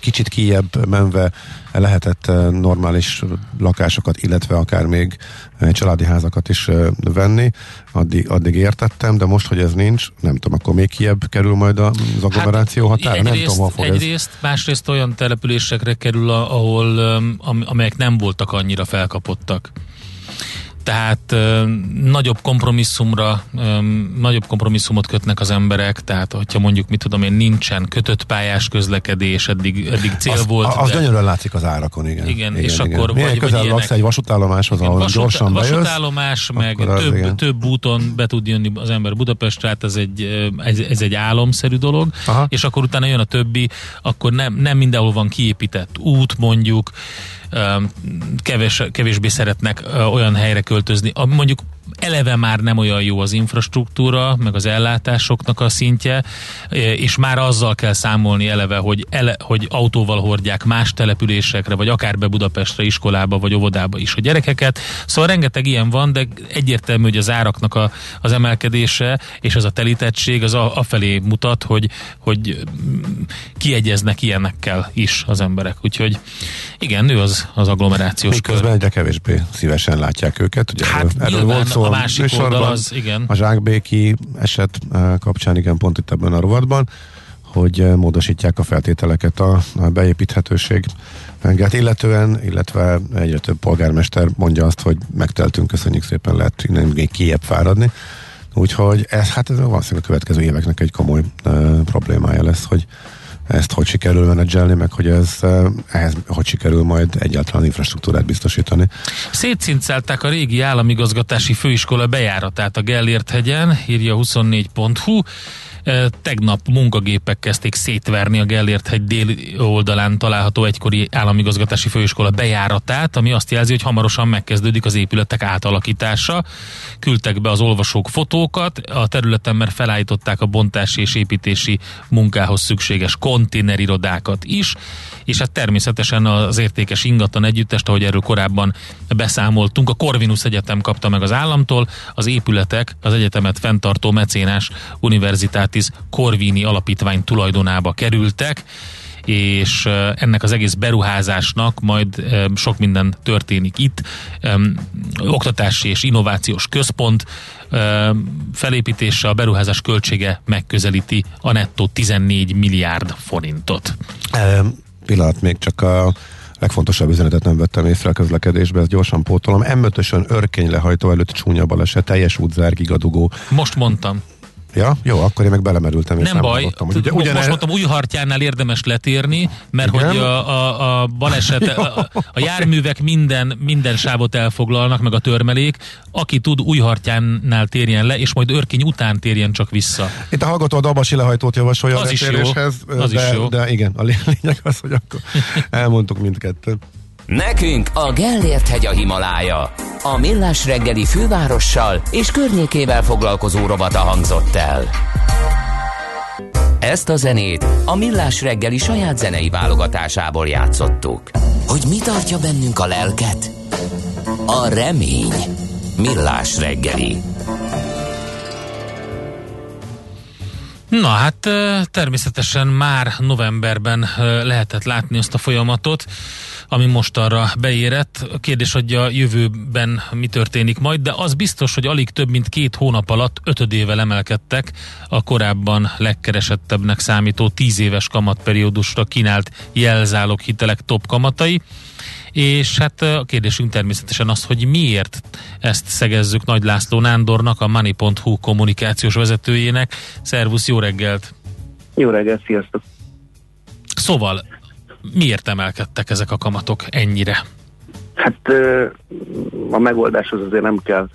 kicsit kijebb menve lehetett normális lakásokat, illetve akár még családi házakat is venni, addig, addig értettem, de most, hogy ez nincs, nem tudom, akkor még kijebb kerül majd az agglomeráció hát, határa? Egyrészt, nem tudom, fog egyrészt, ez... másrészt olyan településekre kerül, ahol amelyek nem voltak annyira felkapottak tehát ö, nagyobb kompromisszumra, ö, nagyobb kompromisszumot kötnek az emberek, tehát hogyha mondjuk, mit tudom én, nincsen kötött pályás közlekedés, eddig, eddig cél az, volt. Az de... gyönyörűen látszik az árakon, igen. Igen, igen és igen. akkor Milyen vagy, közel vagy laksz egy vasútállomáshoz, ahol vasút, gyorsan bejössz. Vasútállomás, meg több, több úton be tud jönni az ember Budapestre, hát ez egy, ez, ez egy álomszerű dolog, Aha. és akkor utána jön a többi, akkor nem, nem mindenhol van kiépített út mondjuk, kevés, kevésbé szeretnek olyan helyre költözni. Mondjuk eleve már nem olyan jó az infrastruktúra, meg az ellátásoknak a szintje, és már azzal kell számolni eleve, hogy, ele, hogy autóval hordják más településekre, vagy akár be Budapestre, iskolába, vagy óvodába is a gyerekeket. Szóval rengeteg ilyen van, de egyértelmű, hogy az áraknak a, az emelkedése és az a telítettség az a, afelé mutat, hogy, hogy kiegyeznek ilyenekkel is az emberek. Úgyhogy igen, nő az, az agglomerációs Miközben kör. egyre kevésbé szívesen látják őket. Ugye hát erről, erről volt szó a másik oldal az, igen. A zsákbéki eset eh, kapcsán, igen, pont itt ebben a rovatban, hogy eh, módosítják a feltételeket a, a beépíthetőség hát illetően, illetve egyre több polgármester mondja azt, hogy megteltünk, köszönjük szépen, lehet innen még kiebb fáradni. Úgyhogy ez, hát ez valószínűleg a következő éveknek egy komoly uh, problémája lesz, hogy ezt hogy sikerül menedzselni, meg hogy ez, eh, ehhez hogy sikerül majd egyáltalán infrastruktúrát biztosítani. Szétszincálták a régi államigazgatási főiskola bejáratát a Gellért hegyen, írja 24.hu. Tegnap munkagépek kezdték szétverni a Gellért hegy dél oldalán található egykori államigazgatási főiskola bejáratát, ami azt jelzi, hogy hamarosan megkezdődik az épületek átalakítása. Küldtek be az olvasók fotókat, a területen már felállították a bontási és építési munkához szükséges konténerirodákat is, és hát természetesen az értékes ingatlan együttest, ahogy erről korábban beszámoltunk, a Corvinus Egyetem kapta meg az államtól, az épületek az egyetemet fenntartó mecénás Universitát Novartis Corvini alapítvány tulajdonába kerültek és ennek az egész beruházásnak majd sok minden történik itt. Oktatási és innovációs központ felépítése, a beruházás költsége megközelíti a nettó 14 milliárd forintot. pillanat, még csak a legfontosabb üzenetet nem vettem észre a közlekedésbe, ezt gyorsan pótolom. M5-ösön örkény lehajtó előtt csúnya baleset, teljes útzár, gigadugó. Most mondtam. Ja, jó, akkor én meg belemerültem. És nem baj, hogy ugye, ugyan most mondtam, új hartjánál érdemes letérni, mert Igen? hogy a, a, a baleset, *laughs* a, a járművek minden, minden sávot elfoglalnak, meg a törmelék, aki tud új hartjánál térjen le, és majd örkény után térjen csak vissza. Itt a hallgató a dabasi lehajtót javasolja az a is jó. Az de, is jó. de igen, a lényeg az, hogy akkor *laughs* elmondtuk mindkettőt. Nekünk a Gellért hegy a Himalája. A millás reggeli fővárossal és környékével foglalkozó robata hangzott el. Ezt a zenét a Millás reggeli saját zenei válogatásából játszottuk. Hogy mi tartja bennünk a lelket? A remény. Millás reggeli. Na hát természetesen már novemberben lehetett látni azt a folyamatot, ami most arra beérett. A kérdés, hogy a jövőben mi történik majd, de az biztos, hogy alig több mint két hónap alatt ötödével emelkedtek a korábban legkeresettebbnek számító tíz éves kamatperiódusra kínált jelzálog hitelek top kamatai. És hát a kérdésünk természetesen az, hogy miért ezt szegezzük Nagy László Nándornak, a Money.hu kommunikációs vezetőjének. Szervusz, jó reggelt! Jó reggelt, sziasztok! Szóval miért emelkedtek ezek a kamatok ennyire? Hát a megoldáshoz azért nem kell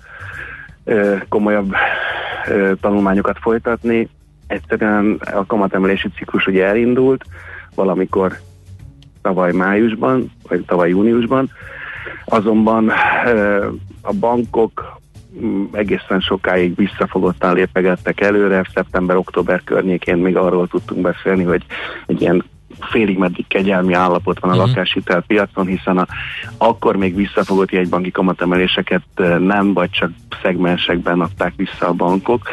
komolyabb tanulmányokat folytatni. Egyszerűen a kamatemelési ciklus ugye elindult valamikor tavaly májusban, vagy tavaly júniusban, azonban a bankok mm, egészen sokáig visszafogottan lépegettek előre, szeptember-október környékén még arról tudtunk beszélni, hogy egy ilyen félig meddig kegyelmi állapot van a Mhm. lakáshitel piacon, hiszen a, akkor még visszafogott jegybanki kamatemeléseket eh, nem, vagy csak szegmensekben adták vissza a bankok.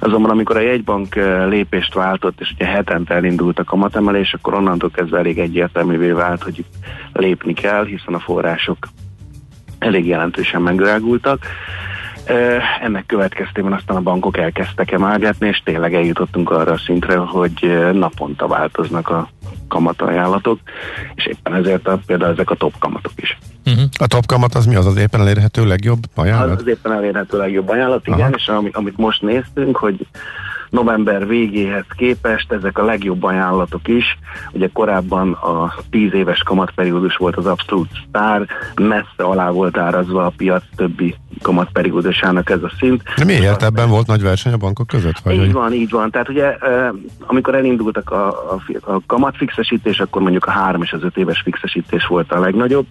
Azonban amikor a jegybank eh, lépést váltott, és ugye hetente elindult a kamatemelés, akkor onnantól kezdve elég egyértelművé vált, hogy itt lépni kell, hiszen a források elég jelentősen megdrágultak. Ö, Ennek következtében aztán a bankok elkezdtek emelgetni, és tényleg eljutottunk arra a szintre, hogy naponta változnak a kamatajánlatok, és éppen ezért a, például ezek a top kamatok is. Uh-huh. A top kamat az mi az az éppen elérhető legjobb Az, ajánlat? az éppen elérhető legjobb ajánlat, igen, Aha. és ami, amit most néztünk, hogy november végéhez képest ezek a legjobb ajánlatok is. Ugye korábban a 10 éves kamatperiódus volt az abszolút sztár, messze alá volt árazva a piac többi kamatperiódusának ez a szint. De miért ebben volt nagy verseny a bankok között? Vagy, Így hogy... van, így van. Tehát ugye amikor elindultak a, a, a kamatfixesítés, akkor mondjuk a három és az öt éves fixesítés volt a legnagyobb.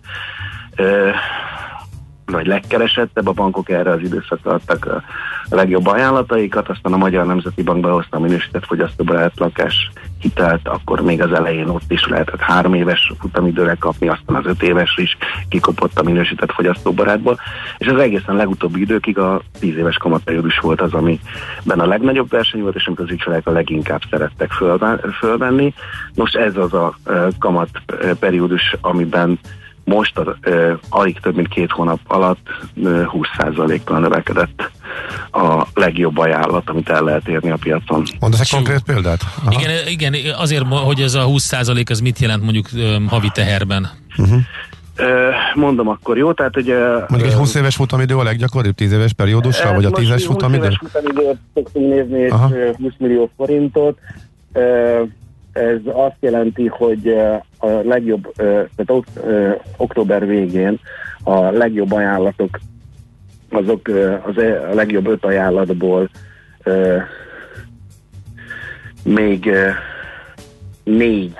Vagy legkeresettebb, a bankok erre az időszakra adtak a, legjobb ajánlataikat, aztán a Magyar Nemzeti Bank behozta a minősített fogyasztóbarát lakás hitelt, akkor még az elején ott is lehetett három éves futamidőre kapni, aztán az öt éves is kikopott a minősített fogyasztóbarátból, és az egészen legutóbbi időkig a tíz éves kamatperiódus volt az, amiben a legnagyobb verseny volt, és amit az ügyfelek a leginkább szerettek fölve- fölvenni. Most ez az a kamatperiódus, amiben most a, ö, alig több mint két hónap alatt ö, 20%-kal növekedett a legjobb ajánlat, amit el lehet érni a piacon. Mondasz egy konkrét példát? Aha. Igen, igen, azért, hogy ez a 20% az mit jelent mondjuk havi teherben? Ö, mondom akkor, jó? Tehát ugye... Mondjuk egy 20 éves futamidő a leggyakoribb 10 éves periódussal, vagy a 10 éves futamidő? éves futamidőt szoktunk nézni, Aha. ö, 20 millió forintot. Ez azt jelenti, hogy a legjobb, tehát október végén a legjobb ajánlatok, azok az e- a legjobb öt ajánlatból még négy,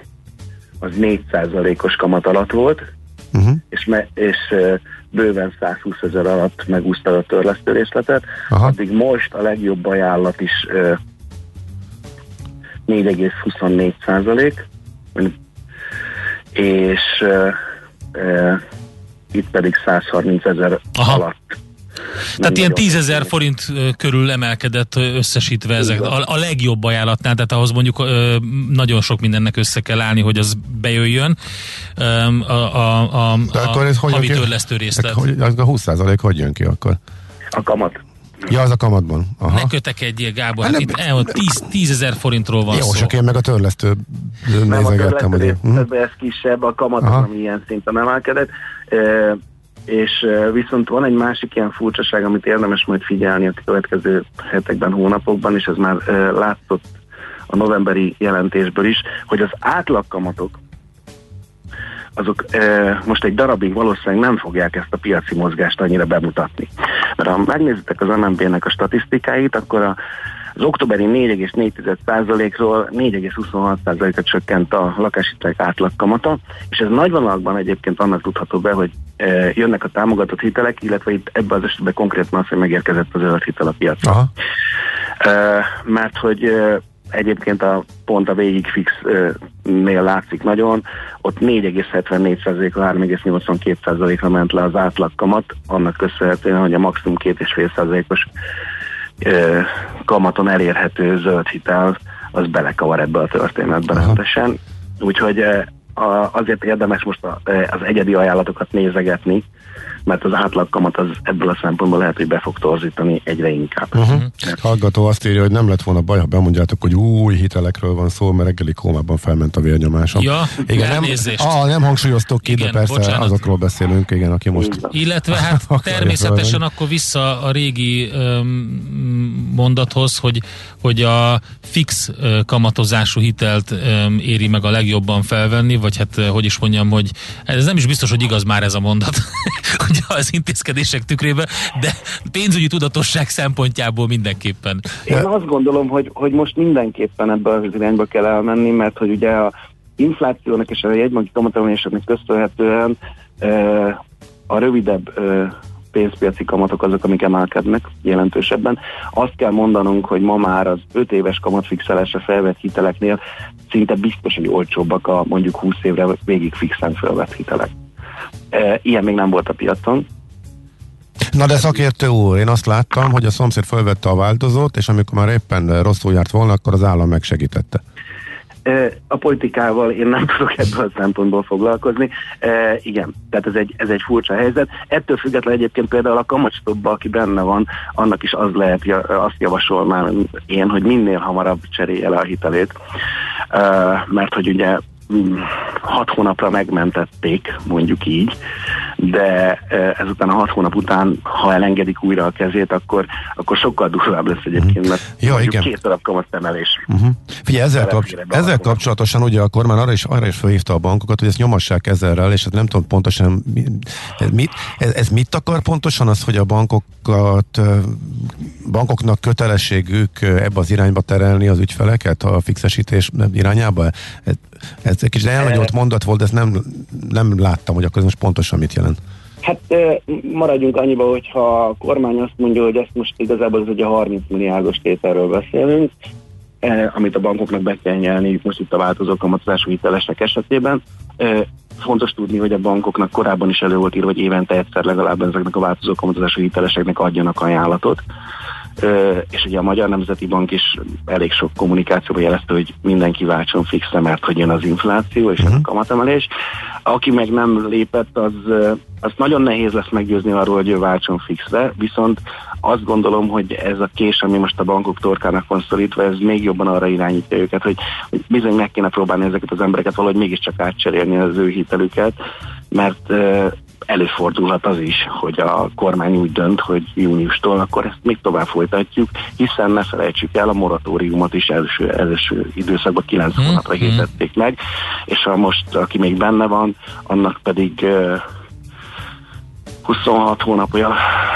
az 4%-os kamat alatt volt, Uh-huh. és, me, és bőven 120 ezer alatt megúszta a törlesztő részletet, Aha. addig most a legjobb ajánlat is 4,24 százalék, és ö, ö, itt pedig 130 ezer Aha. alatt. Tehát ilyen nagyon 10 ezer forint ö, körül emelkedett ö, összesítve ezek. A, a legjobb ajánlatnál, tehát ahhoz mondjuk ö, nagyon sok mindennek össze kell állni, hogy az bejöjjön. Öm, A, a, a, De akkor a hogy havi törlesztő részlet. Hogy, az a 20% hogy jön ki akkor? A kamat. Ja, az a kamatban. Aha. Ne kötekedjél, Gábor, Hát hát itt el, 10, 10 ezer forintról van Jó, szó. csak én meg a törlesztő Nem, a nézegettem, hogy... törlesztő Mhm. ez kisebb, a kamat Aha. ami ilyen szinten emelkedett. E, és viszont van egy másik ilyen furcsaság, amit érdemes majd figyelni a következő hetekben, hónapokban, és ez már e, látszott a novemberi jelentésből is, hogy az átlagkamatok azok e, most egy darabig valószínűleg nem fogják ezt a piaci mozgást annyira bemutatni. Mert ha megnézitek az MNB-nek a statisztikáit, akkor a, az októberi 4,4%-ról 4,26%-ra csökkent a lakáshitelek átlagkamata, és ez nagy vonalakban egyébként annak tudható be, hogy e, jönnek a támogatott hitelek, illetve itt ebben az esetben konkrétan az, hogy megérkezett az zöld hitel a piacra. Aha. Ö, mert hogy ö, egyébként a pont a végig fixnél látszik nagyon, ott 4,74%-ra, 3,82%-ra ment le az átlagkamat, annak köszönhetően, hogy a maximum 2,5%-os ö, kamaton elérhető zöld hitel az belekavar ebbe a történetbe rendesen. Úgyhogy azért érdemes most az egyedi ajánlatokat nézegetni, mert az átlagkamat az ebből a szempontból lehet, hogy be fog torzítani egyre inkább. Uh-huh. Hallgató azt írja, hogy nem lett volna baj, ha bemondjátok, hogy új hitelekről van szó, mert reggeli kómában felment a vérnyomásom. Ja, igen, nem, ah, nem hangsúlyoztok ki, Igen, de persze bocsánat. azokról beszélünk, igen, aki most... Illetve hát *laughs* természetesen akkor vissza a régi öm, mondathoz, hogy, hogy a fix kamatozású hitelt öm, éri meg a legjobban felvenni, vagy hát hogy is mondjam, hogy ez nem is biztos, hogy igaz már ez a mondat, *laughs* ugye az intézkedések tükrében, de pénzügyi tudatosság szempontjából mindenképpen. Én azt gondolom, hogy, hogy most mindenképpen ebbe az irányba kell elmenni, mert hogy ugye a inflációnak és a jegybanki kamatemeléseknek köszönhetően a rövidebb pénzpiaci kamatok azok, amik emelkednek jelentősebben. Azt kell mondanunk, hogy ma már az 5 éves kamatfixelésre felvett hiteleknél szinte biztos, hogy olcsóbbak a mondjuk 20 évre végig fixen felvett hitelek. Ilyen még nem volt a piacon. Na de szakértő úr, én azt láttam, hogy a szomszéd felvette a változót, és amikor már éppen rosszul járt volna, akkor az állam megsegítette. A politikával én nem *laughs* tudok ebből a szempontból foglalkozni. E, igen, tehát ez egy, ez egy furcsa helyzet. Ettől függetlenül egyébként például a kamacstobba, aki benne van, annak is az lehet, azt javasolnám én, hogy minél hamarabb cserélje le a hitelét. E, mert hogy ugye hat hónapra megmentették, mondjuk így, de ezután a hat hónap után, ha elengedik újra a kezét, akkor, akkor sokkal durvább lesz egyébként, mert ja, igen. két darab kamatemelés. Uh-huh. Figyelj, ezzel, kapcs- ezzel kapcsolatosan ugye a kormány arra is, arra is felhívta a bankokat, hogy ezt nyomassák ezerrel, és hát nem tudom pontosan, ez mit, ez, ez mit akar pontosan az, hogy a bankokat, bankoknak kötelességük ebbe az irányba terelni az ügyfeleket a fixesítés irányába? Ez, egy kicsit elnagyolt mondat volt, de ezt nem, nem láttam, hogy akkor ez most pontosan mit jelent. Hát maradjunk annyiba, hogyha a kormány azt mondja, hogy ezt most igazából ez egy a 30 milliárdos tételről beszélünk, amit a bankoknak be kell nyelni, most itt a változó kamatozású hitelesek esetében. Fontos tudni, hogy a bankoknak korábban is elő volt írva, hogy évente egyszer legalább ezeknek a változó kamatozású hiteleseknek adjanak ajánlatot és ugye a Magyar Nemzeti Bank is elég sok kommunikációban jelezte, hogy mindenki váltson fixre, mert hogy jön az infláció és uh-huh. a kamatemelés. Aki meg nem lépett, az, az nagyon nehéz lesz meggyőzni arról, hogy ő váltson fixre, viszont azt gondolom, hogy ez a kés, ami most a bankok torkának van szorítva, ez még jobban arra irányítja őket, hogy, hogy bizony meg kéne próbálni ezeket az embereket valahogy mégiscsak átcserélni az ő hitelüket, mert előfordulhat az is, hogy a kormány úgy dönt, hogy júniustól akkor ezt még tovább folytatjuk, hiszen ne felejtsük el, a moratóriumot is első, első időszakban 9 hmm. hónapra hirdették meg, és a most, aki még benne van, annak pedig 26 hónapja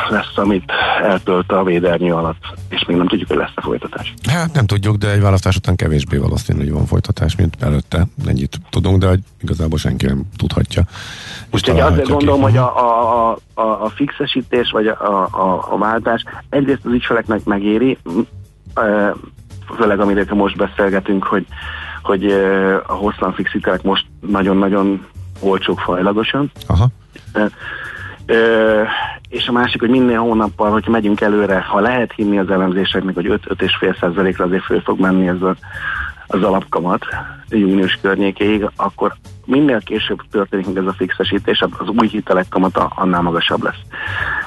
lesz, amit eltölt a védernyő alatt, és még nem tudjuk, hogy lesz a folytatás. Hát nem tudjuk, de egy választás után kevésbé valószínű, hogy van folytatás, mint előtte. Ennyit tudunk, de igazából senki nem tudhatja. Úgyhogy azért gondolom, hogy a, a, a, a fixesítés, vagy a, a, a váltás egyrészt az ügyfeleknek megéri, főleg amiről most beszélgetünk, hogy, hogy a hosszan fix most nagyon-nagyon olcsók fajlagosan. Aha. És a másik, hogy minél hónappal, hogyha megyünk előre, ha lehet hinni az elemzéseknek, hogy 5-5,5%-ra azért föl fog menni ez a, az alapkamat június környékéig, akkor minél később történik ez a fixesítés, az új hitelek kamata annál magasabb lesz.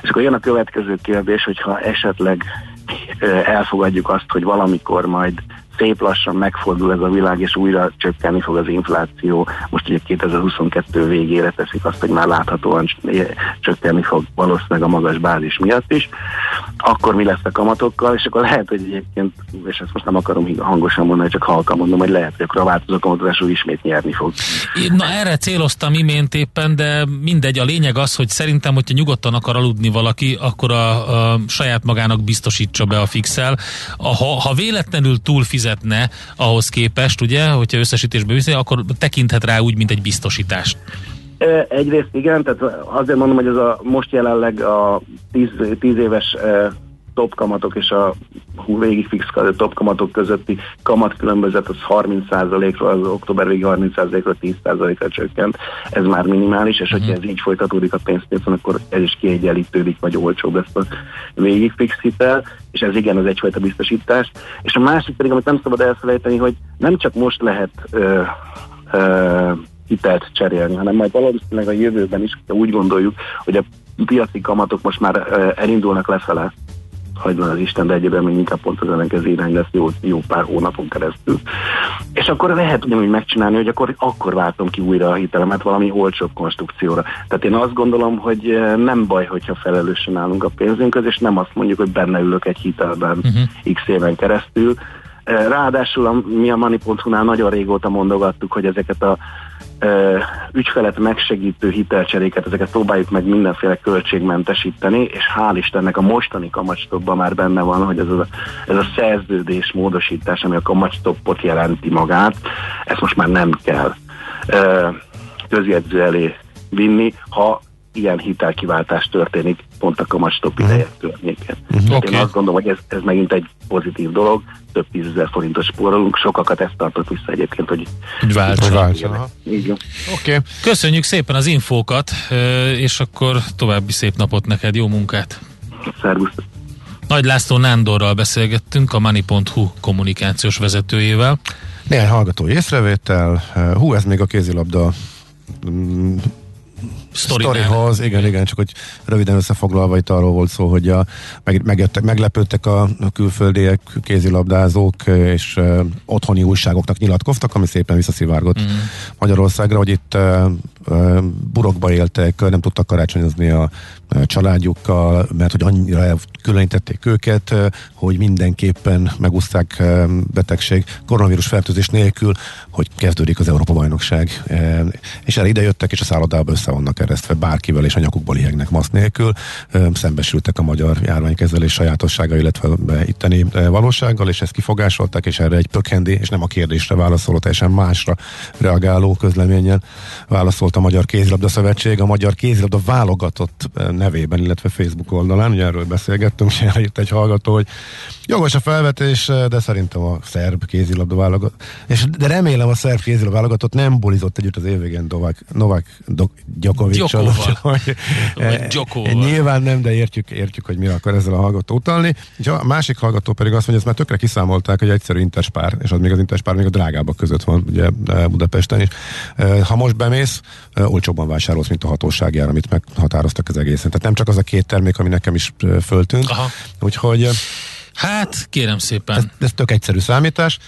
És akkor jön a következő kérdés, hogyha esetleg elfogadjuk azt, hogy valamikor majd szép lassan megfordul ez a világ, és újra csökkenni fog az infláció. Most ugye 2022 végére teszik azt, hogy már láthatóan csökkenni fog valószínűleg a magas bázis miatt is. Akkor mi lesz a kamatokkal, és akkor lehet, hogy egyébként, és ezt most nem akarom hangosan mondani, csak halkan mondom, hogy lehet, hogy akkor a változó kamatozású ismét nyerni fog. Na erre céloztam imént éppen, de mindegy, a lényeg az, hogy szerintem, hogyha nyugodtan akar aludni valaki, akkor a, a saját magának biztosítsa be a fixel. Ha, ha véletlenül túlfizet fizetne ahhoz képest, ugye, hogyha összesítésbe viszi, akkor tekinthet rá úgy, mint egy biztosítást. Egyrészt igen, tehát azért mondom, hogy ez a most jelenleg a 10, 10 éves top kamatok és a végig fix top kamatok közötti kamatkülönbözet az 30%-ról, az október végi 30%-ról 10%-ra csökkent. Ez már minimális, és hogyha uh-huh. ez így folytatódik a pénzpiacon, akkor ez is kiegyenlítődik, vagy olcsóbb lesz a végig fix hitel, és ez igen, az egyfajta biztosítás. És a másik pedig, amit nem szabad elfelejteni, hogy nem csak most lehet ö, ö, hitelt cserélni, hanem majd valószínűleg a jövőben is, úgy gondoljuk, hogy a piaci kamatok most már elindulnak lefele, hagyjon az Isten, de egyébként még inkább pont az ellenkező irány lesz jó, jó pár hónapon keresztül. És akkor lehet ugyanúgy megcsinálni, hogy akkor, akkor váltom ki újra a hitelemet valami olcsóbb konstrukcióra. Tehát én azt gondolom, hogy eh, nem baj, hogyha felelősen állunk a pénzünkhöz, és nem azt mondjuk, hogy benne ülök egy hitelben uh-huh. x éven keresztül. Eh, ráadásul a, mi a Money.hu-nál nagyon régóta mondogattuk, hogy ezeket a ügyfelet megsegítő hitelcseréket, ezeket próbáljuk meg mindenféle költségmentesíteni, és hál' Istennek a mostani kamatstopban már benne van, hogy ez a, ez a szerződés módosítás, ami a kamatstoppot jelenti magát, ezt most már nem kell közjegyző elé vinni, ha ilyen hitelkiváltás történik pont a kamatstop ideje környékén. Uh-huh. Oké. Én azt gondolom, hogy ez, ez megint egy pozitív dolog, több tízezer forintot spórolunk, sokakat ezt tartott vissza egyébként, hogy van. Oké. Okay. Köszönjük szépen az infókat, és akkor további szép napot neked, jó munkát! Szervusz! Nagy László Nándorral beszélgettünk, a Money.hu kommunikációs vezetőjével. Néhány hallgató észrevétel. Hú, ez még a kézilabda mm. Sztorihoz, igen, igen, csak hogy röviden összefoglalva itt arról volt szó, hogy a, meg, megjöttek, meglepődtek a, külföldiek, kézilabdázók, és uh, otthoni újságoknak nyilatkoztak, ami szépen visszaszivárgott mm. Magyarországra, hogy itt uh, burokba éltek, nem tudtak karácsonyozni a családjukkal, mert hogy annyira elkülönítették őket, hogy mindenképpen megúszták uh, betegség koronavírus fertőzés nélkül, hogy kezdődik az Európa-bajnokság. És erre idejöttek, és a szállodába össze vannak eresztve bárkivel, és a nyakukból ihegnek maszk nélkül. Szembesültek a magyar járványkezelés sajátossága, illetve itteni valósággal, és ezt kifogásolták, és erre egy pökendi, és nem a kérdésre válaszoló, teljesen másra reagáló közleményen válaszolt a Magyar Kézilabda Szövetség, a Magyar Kézilabda válogatott uh, nevében, illetve Facebook oldalán, ugye erről beszélgettünk, és írt egy hallgató, hogy jogos a felvetés, uh, de szerintem a szerb kézilabda válogatott, és de remélem a szerb kézilabda válogatott nem bulizott együtt az évvégén Novák, Novák Vagy eh. Nyilván nem, de értjük, értjük, hogy mire akar ezzel a hallgató utalni. És a másik hallgató pedig azt mondja, hogy ezt már tökre kiszámolták, hogy egyszerű interspár, és az még az interspár még a drágábbak között van, ugye eh, Budapesten is. Eh, Ha most bemész, eh, olcsóbban vásárolsz, mint a hatóságjár, amit meghatároztak az egészen. Tehát nem csak az a két termék, ami nekem is föltűnt. Aha. Úgyhogy Hát, kérem ez, szépen. ez tök egyszerű számítás,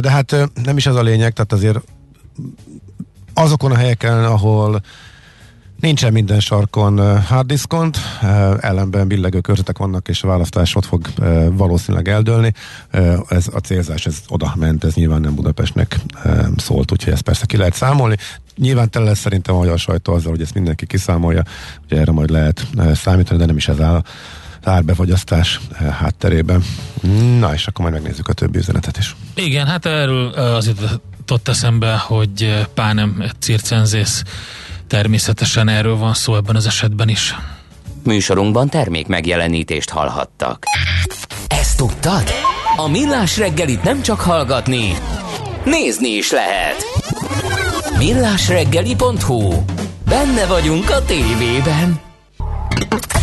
de hát nem is ez a lényeg, tehát azért azokon a helyeken, ahol Nincsen minden sarkon hard diskont, uh, ellenben billegő körzetek vannak, és a választás ott fog valószínűleg eldőlni. Ez a célzás, ez oda ment, ez nyilván nem Budapestnek szólt, úgyhogy ezt persze ki lehet számolni. Nyilván tele lesz szerintem a magyar sajtó azzal, hogy ezt mindenki kiszámolja, hogy erre majd lehet számítani, de nem is ez áll uh, hátterében. Na, és akkor majd megnézzük a többi üzenetet is. Igen, hát erről ö, az jutott eszembe, hogy pánem circenzész természetesen erről van szó ebben az esetben is. Műsorunkban termék megjelenítést hallhattak. Ezt tudtad? A Millás reggelit nem csak hallgatni, nézni is lehet. Millásreggeli.hu Benne vagyunk a tévében.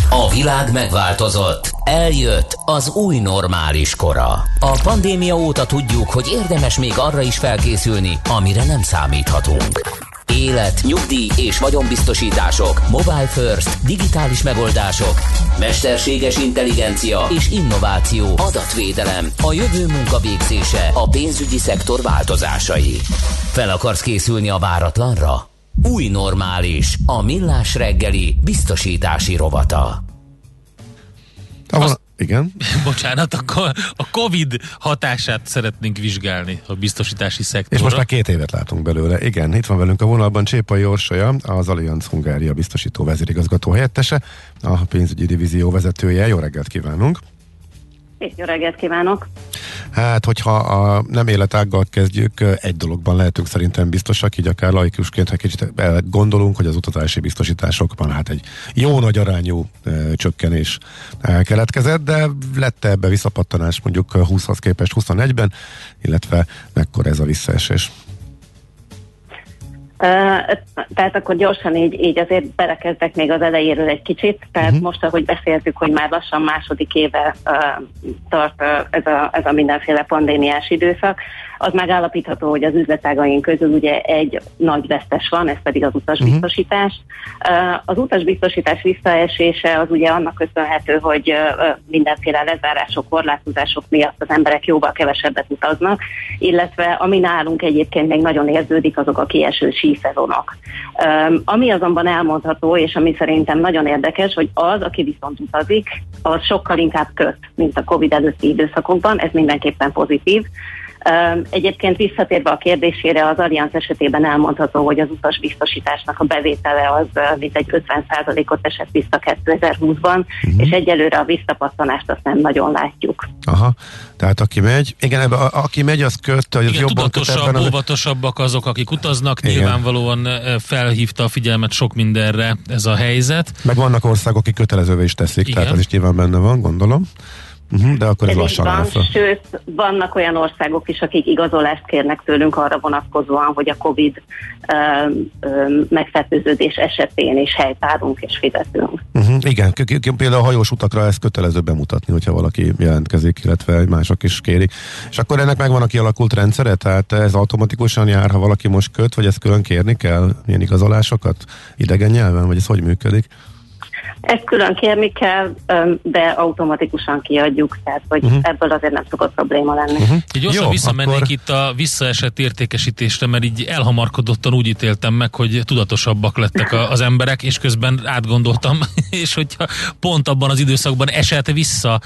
A világ megváltozott. Eljött az új normális kora. A pandémia óta tudjuk, hogy érdemes még arra is felkészülni, amire nem számíthatunk. Élet, nyugdíj és vagyonbiztosítások, mobile first, digitális megoldások, mesterséges intelligencia és innováció, adatvédelem, a jövő munkavégzése, a pénzügyi szektor változásai. Fel akarsz készülni a váratlanra? Új normális, a millás reggeli biztosítási rovata. Azt... Igen. *laughs* Bocsánat, akkor a Covid hatását szeretnénk vizsgálni a biztosítási szektorra. És most már két évet látunk belőle. Igen, itt van velünk a vonalban Csépai Orsolya, az Allianz Hungária biztosító vezérigazgató helyettese, a pénzügyi divízió vezetője. Jó reggelt kívánunk! Jó reggelt kívánok! Hát, hogyha a nem életággal kezdjük, egy dologban lehetünk szerintem biztosak, így akár laikusként, ha kicsit gondolunk, hogy az utazási biztosításokban hát egy jó nagy arányú e, csökkenés keletkezett, de lett ebbe visszapattanás mondjuk 20-hoz képest 21-ben, illetve mekkor ez a visszaesés? Tehát akkor gyorsan így, így azért belekezdek még az elejéről egy kicsit. Tehát uh-huh. most, ahogy beszéltük, hogy már lassan második éve uh, tart uh, ez, a, ez a mindenféle pandémiás időszak, az megállapítható, hogy az üzletágaink közül ugye egy nagy vesztes van, ez pedig az utasbiztosítás. Uh, az utasbiztosítás visszaesése az ugye annak köszönhető, hogy mindenféle lezárások, korlátozások miatt az emberek jóval kevesebbet utaznak, illetve ami nálunk egyébként még nagyon érződik, azok a kieső síszezonok. Ami azonban elmondható, és ami szerintem nagyon érdekes, hogy az, aki viszont utazik, az sokkal inkább köt, mint a COVID előtti időszakokban, ez mindenképpen pozitív. Egyébként visszatérve a kérdésére, az Allianz esetében elmondható, hogy az utasbiztosításnak a bevétele az mintegy 50%-ot esett vissza 2020-ban, uh-huh. Mhm. és egyelőre a visszapattanást azt nem nagyon látjuk. Aha, tehát aki megy, igen, ebbe, a, aki megy, az köt, hogy az igen, jobban tudatosabb, köt óvatosabbak azok, akik utaznak, igen. nyilvánvalóan felhívta a figyelmet sok mindenre ez a helyzet. Meg vannak országok, akik kötelezővé is teszik, igen. tehát az is nyilván benne van, gondolom. Uh-huh, de akkor ez, ez lassan van, fel. Sőt, vannak olyan országok is, akik igazolást kérnek tőlünk arra vonatkozóan, hogy a COVID ö, ö, megfertőződés esetén is helytárunk és fizetünk. Uh-huh, igen, például a hajós utakra ezt kötelező bemutatni, hogyha valaki jelentkezik, illetve mások is kérik. És akkor ennek megvan a kialakult rendszere, tehát ez automatikusan jár, ha valaki most köt, vagy ezt külön kérni kell, milyen igazolásokat idegen nyelven, vagy ez hogy működik? Ezt külön kérni kell, de automatikusan kiadjuk, tehát hogy uh-huh. ebből azért nem szokott probléma lenni. Uh-huh. Így gyorsan visszamennék akkor... itt a visszaesett értékesítésre, mert így elhamarkodottan úgy ítéltem meg, hogy tudatosabbak lettek az emberek, és közben átgondoltam, *laughs* és hogyha pont abban az időszakban esett vissza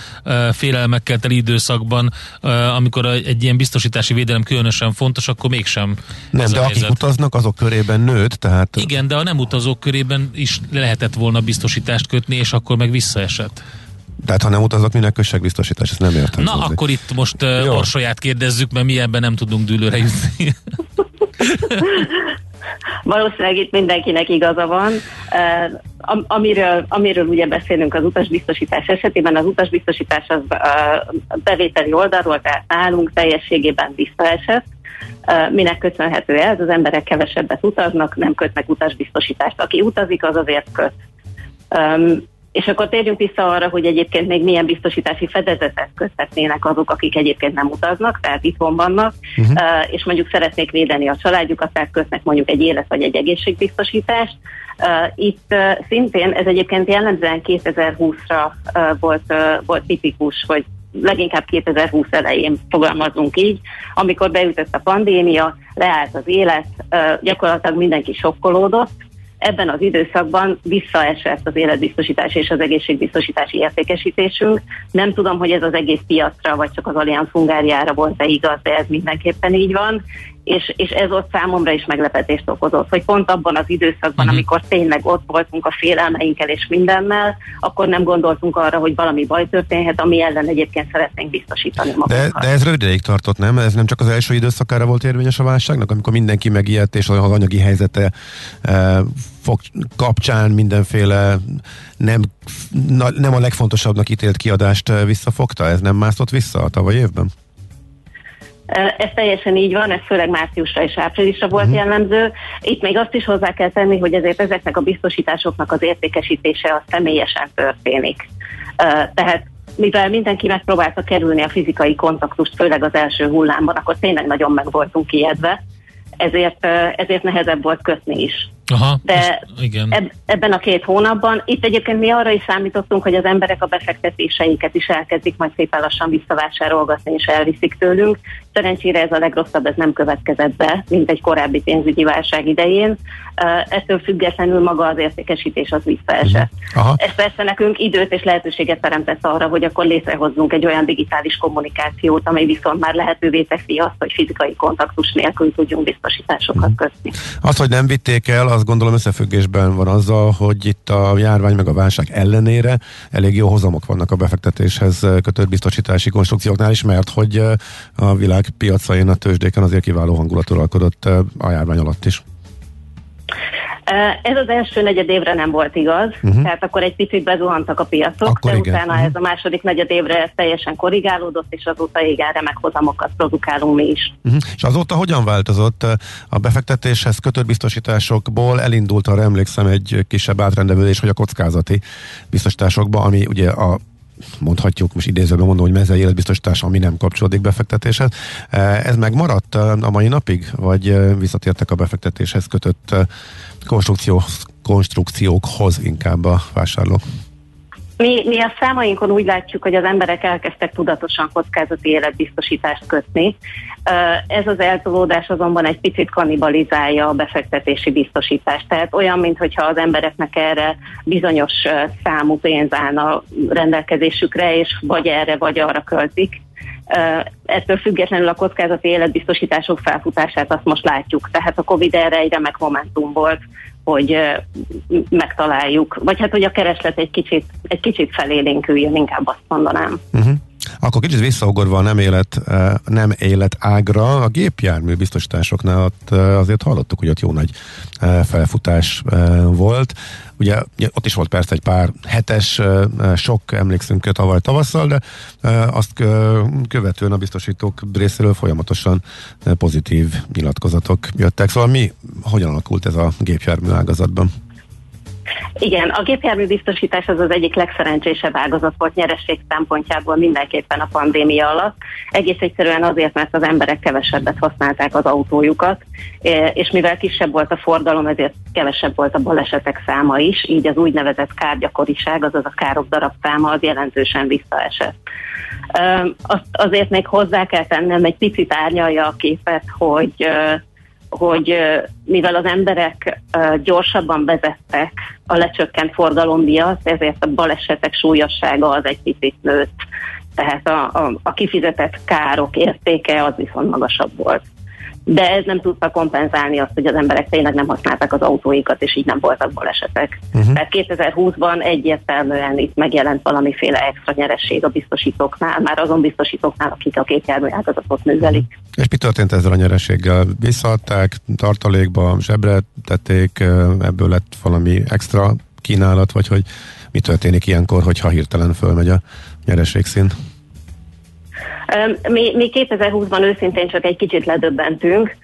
félelmekkel teli időszakban, amikor egy ilyen biztosítási védelem különösen fontos, akkor mégsem. Nem, de akik utaznak, azok körében nőtt, tehát... Igen, de a nem utazók körében is lehetett volna biztosítás biztosítást kötni, és akkor meg visszaesett. Tehát ha nem utazok, minek kössegbiztosítás, ezt nem értem. Na, hozni. akkor itt most uh, Orsolyát kérdezzük, mert mi ebben nem tudunk dűlőre jutni. *laughs* Valószínűleg itt mindenkinek igaza van. Uh, amiről, amiről ugye beszélünk az utasbiztosítás esetében, az utasbiztosítás az uh, bevételi oldalról, tehát nálunk teljességében visszaesett. Uh, minek köszönhető ez? Az emberek kevesebbet utaznak, nem kötnek utasbiztosítást. Aki utazik, az azért köt. Um, és akkor térjünk vissza arra, hogy egyébként még milyen biztosítási fedezetet köthetnének azok, akik egyébként nem utaznak, tehát itthon vannak, uh-huh. uh, és mondjuk szeretnék védeni a családjukat, tehát kötnek mondjuk egy élet vagy egy egészségbiztosítást. Itt szintén ez egyébként jellemzően 2020-ra uh, volt, volt tipikus, hogy leginkább 2020 elején fogalmazunk így, amikor beütött a pandémia, leállt az élet, gyakorlatilag mindenki sokkolódott, ebben az időszakban visszaesett az életbiztosítás és az egészségbiztosítási értékesítésünk. Nem tudom, hogy ez az egész piacra, vagy csak az Allianz Hungáriára volt-e igaz, de ez mindenképpen így van, és, és ez ott számomra is meglepetést okozott, hogy pont abban az időszakban, uh-huh. amikor tényleg ott voltunk a félelmeinkkel és mindennel, akkor nem gondoltunk arra, hogy valami baj történhet, ami ellen egyébként szeretnénk biztosítani magunkat. De, de ez rövid ideig tartott, nem? Ez nem csak az első időszakára volt érvényes a válságnak, amikor mindenki megijedt, és az anyagi helyzete e, fog, kapcsán mindenféle nem, na, nem a legfontosabbnak ítélt kiadást eh, visszafogta? Ez nem mászott vissza a tavaly évben? Ez teljesen így van, ez főleg márciusra és áprilisra volt uh-huh. jellemző. Itt még azt is hozzá kell tenni, hogy ezért ezeknek a biztosításoknak az értékesítése a személyesen történik. Tehát mivel mindenki megpróbálta kerülni a fizikai kontaktust, főleg az első hullámban, akkor tényleg nagyon meg voltunk ijedve, ezért, ezért nehezebb volt kötni is. Aha, De igen. Eb, ebben a két hónapban, itt egyébként mi arra is számítottunk, hogy az emberek a befektetéseiket is elkezdik majd szépen lassan visszavásárolgatni és elviszik tőlünk. Szerencsére ez a legrosszabb, ez nem következett be, mint egy korábbi pénzügyi válság idején. Ettől függetlenül maga az értékesítés az visszaesett. Uh-huh. Ez persze nekünk időt és lehetőséget teremtett arra, hogy akkor létrehozzunk egy olyan digitális kommunikációt, amely viszont már lehetővé teszi azt, hogy fizikai kontaktus nélkül tudjunk biztosításokat uh-huh. kötni. Azt, hogy nem vitték el, az gondolom összefüggésben van azzal, hogy itt a járvány meg a válság ellenére elég jó hozamok vannak a befektetéshez kötött biztosítási konstrukcióknál is, mert hogy a világ piacain, a tőzsdéken azért kiváló hangulat uralkodott a járvány alatt is. Ez az első negyed évre nem volt igaz, uh-huh. tehát akkor egy picit bezuhantak a piacok, akkor de igen. utána uh-huh. ez a második negyed évre teljesen korrigálódott, és azóta igen remek hozamokat produkálunk mi is. Uh-huh. És azóta hogyan változott a befektetéshez kötött biztosításokból? Elindult, arra emlékszem, egy kisebb átrendelődés, hogy a kockázati biztosításokba, ami ugye a mondhatjuk, most idézőben mondom, hogy mezei életbiztosítás, ami nem kapcsolódik befektetéshez. Ez megmaradt a mai napig, vagy visszatértek a befektetéshez kötött konstrukció, konstrukciókhoz inkább a vásárlók? Mi, mi a számainkon úgy látjuk, hogy az emberek elkezdtek tudatosan kockázati életbiztosítást kötni. Ez az eltolódás azonban egy picit kannibalizálja a befektetési biztosítást. Tehát olyan, mintha az embereknek erre bizonyos számú pénz állna rendelkezésükre, és vagy erre, vagy arra költik Ettől függetlenül a kockázati életbiztosítások felfutását azt most látjuk. Tehát a Covid erre egy remek momentum volt, hogy megtaláljuk, vagy hát hogy a kereslet egy kicsit, egy kicsit felélénküljön, inkább azt mondanám. Uh-huh. Akkor kicsit visszaugorva a nem élet, nem élet ágra, a gépjármű biztosításoknál ott azért hallottuk, hogy ott jó nagy felfutás volt. Ugye ott is volt persze egy pár hetes sok, emlékszünk tavaly tavasszal, de azt követően a biztosítók részéről folyamatosan pozitív nyilatkozatok jöttek. Szóval mi, hogyan alakult ez a gépjármű ágazatban? Igen, a gépjármű biztosítás az az egyik legszerencsésebb ágazat volt nyeresség szempontjából mindenképpen a pandémia alatt. Egész egyszerűen azért, mert az emberek kevesebbet használták az autójukat, és mivel kisebb volt a forgalom, ezért kevesebb volt a balesetek száma is, így az úgynevezett kárgyakoriság, azaz a károk darab száma az jelentősen visszaesett. Azt azért még hozzá kell tennem, egy picit árnyalja a képet, hogy hogy mivel az emberek gyorsabban vezettek a lecsökkent forgalom miatt, ezért a balesetek súlyossága az egy picit nőtt. Tehát a, a, a kifizetett károk értéke az viszont magasabb volt de ez nem tudta kompenzálni azt, hogy az emberek tényleg nem használták az autóikat, és így nem voltak balesetek. Uh-huh. Tehát 2020-ban egyértelműen itt megjelent valamiféle extra nyeresség a biztosítóknál, már azon biztosítóknál, akik a kétjármű ágazatot művelik. Uh-huh. És mi történt ezzel a nyerességgel? Visszaadták, tartalékba, zsebre tették, ebből lett valami extra kínálat, vagy hogy mi történik ilyenkor, hogyha hirtelen fölmegy a nyerességszint? Mi, mi 2020-ban őszintén csak egy kicsit ledöbbentünk,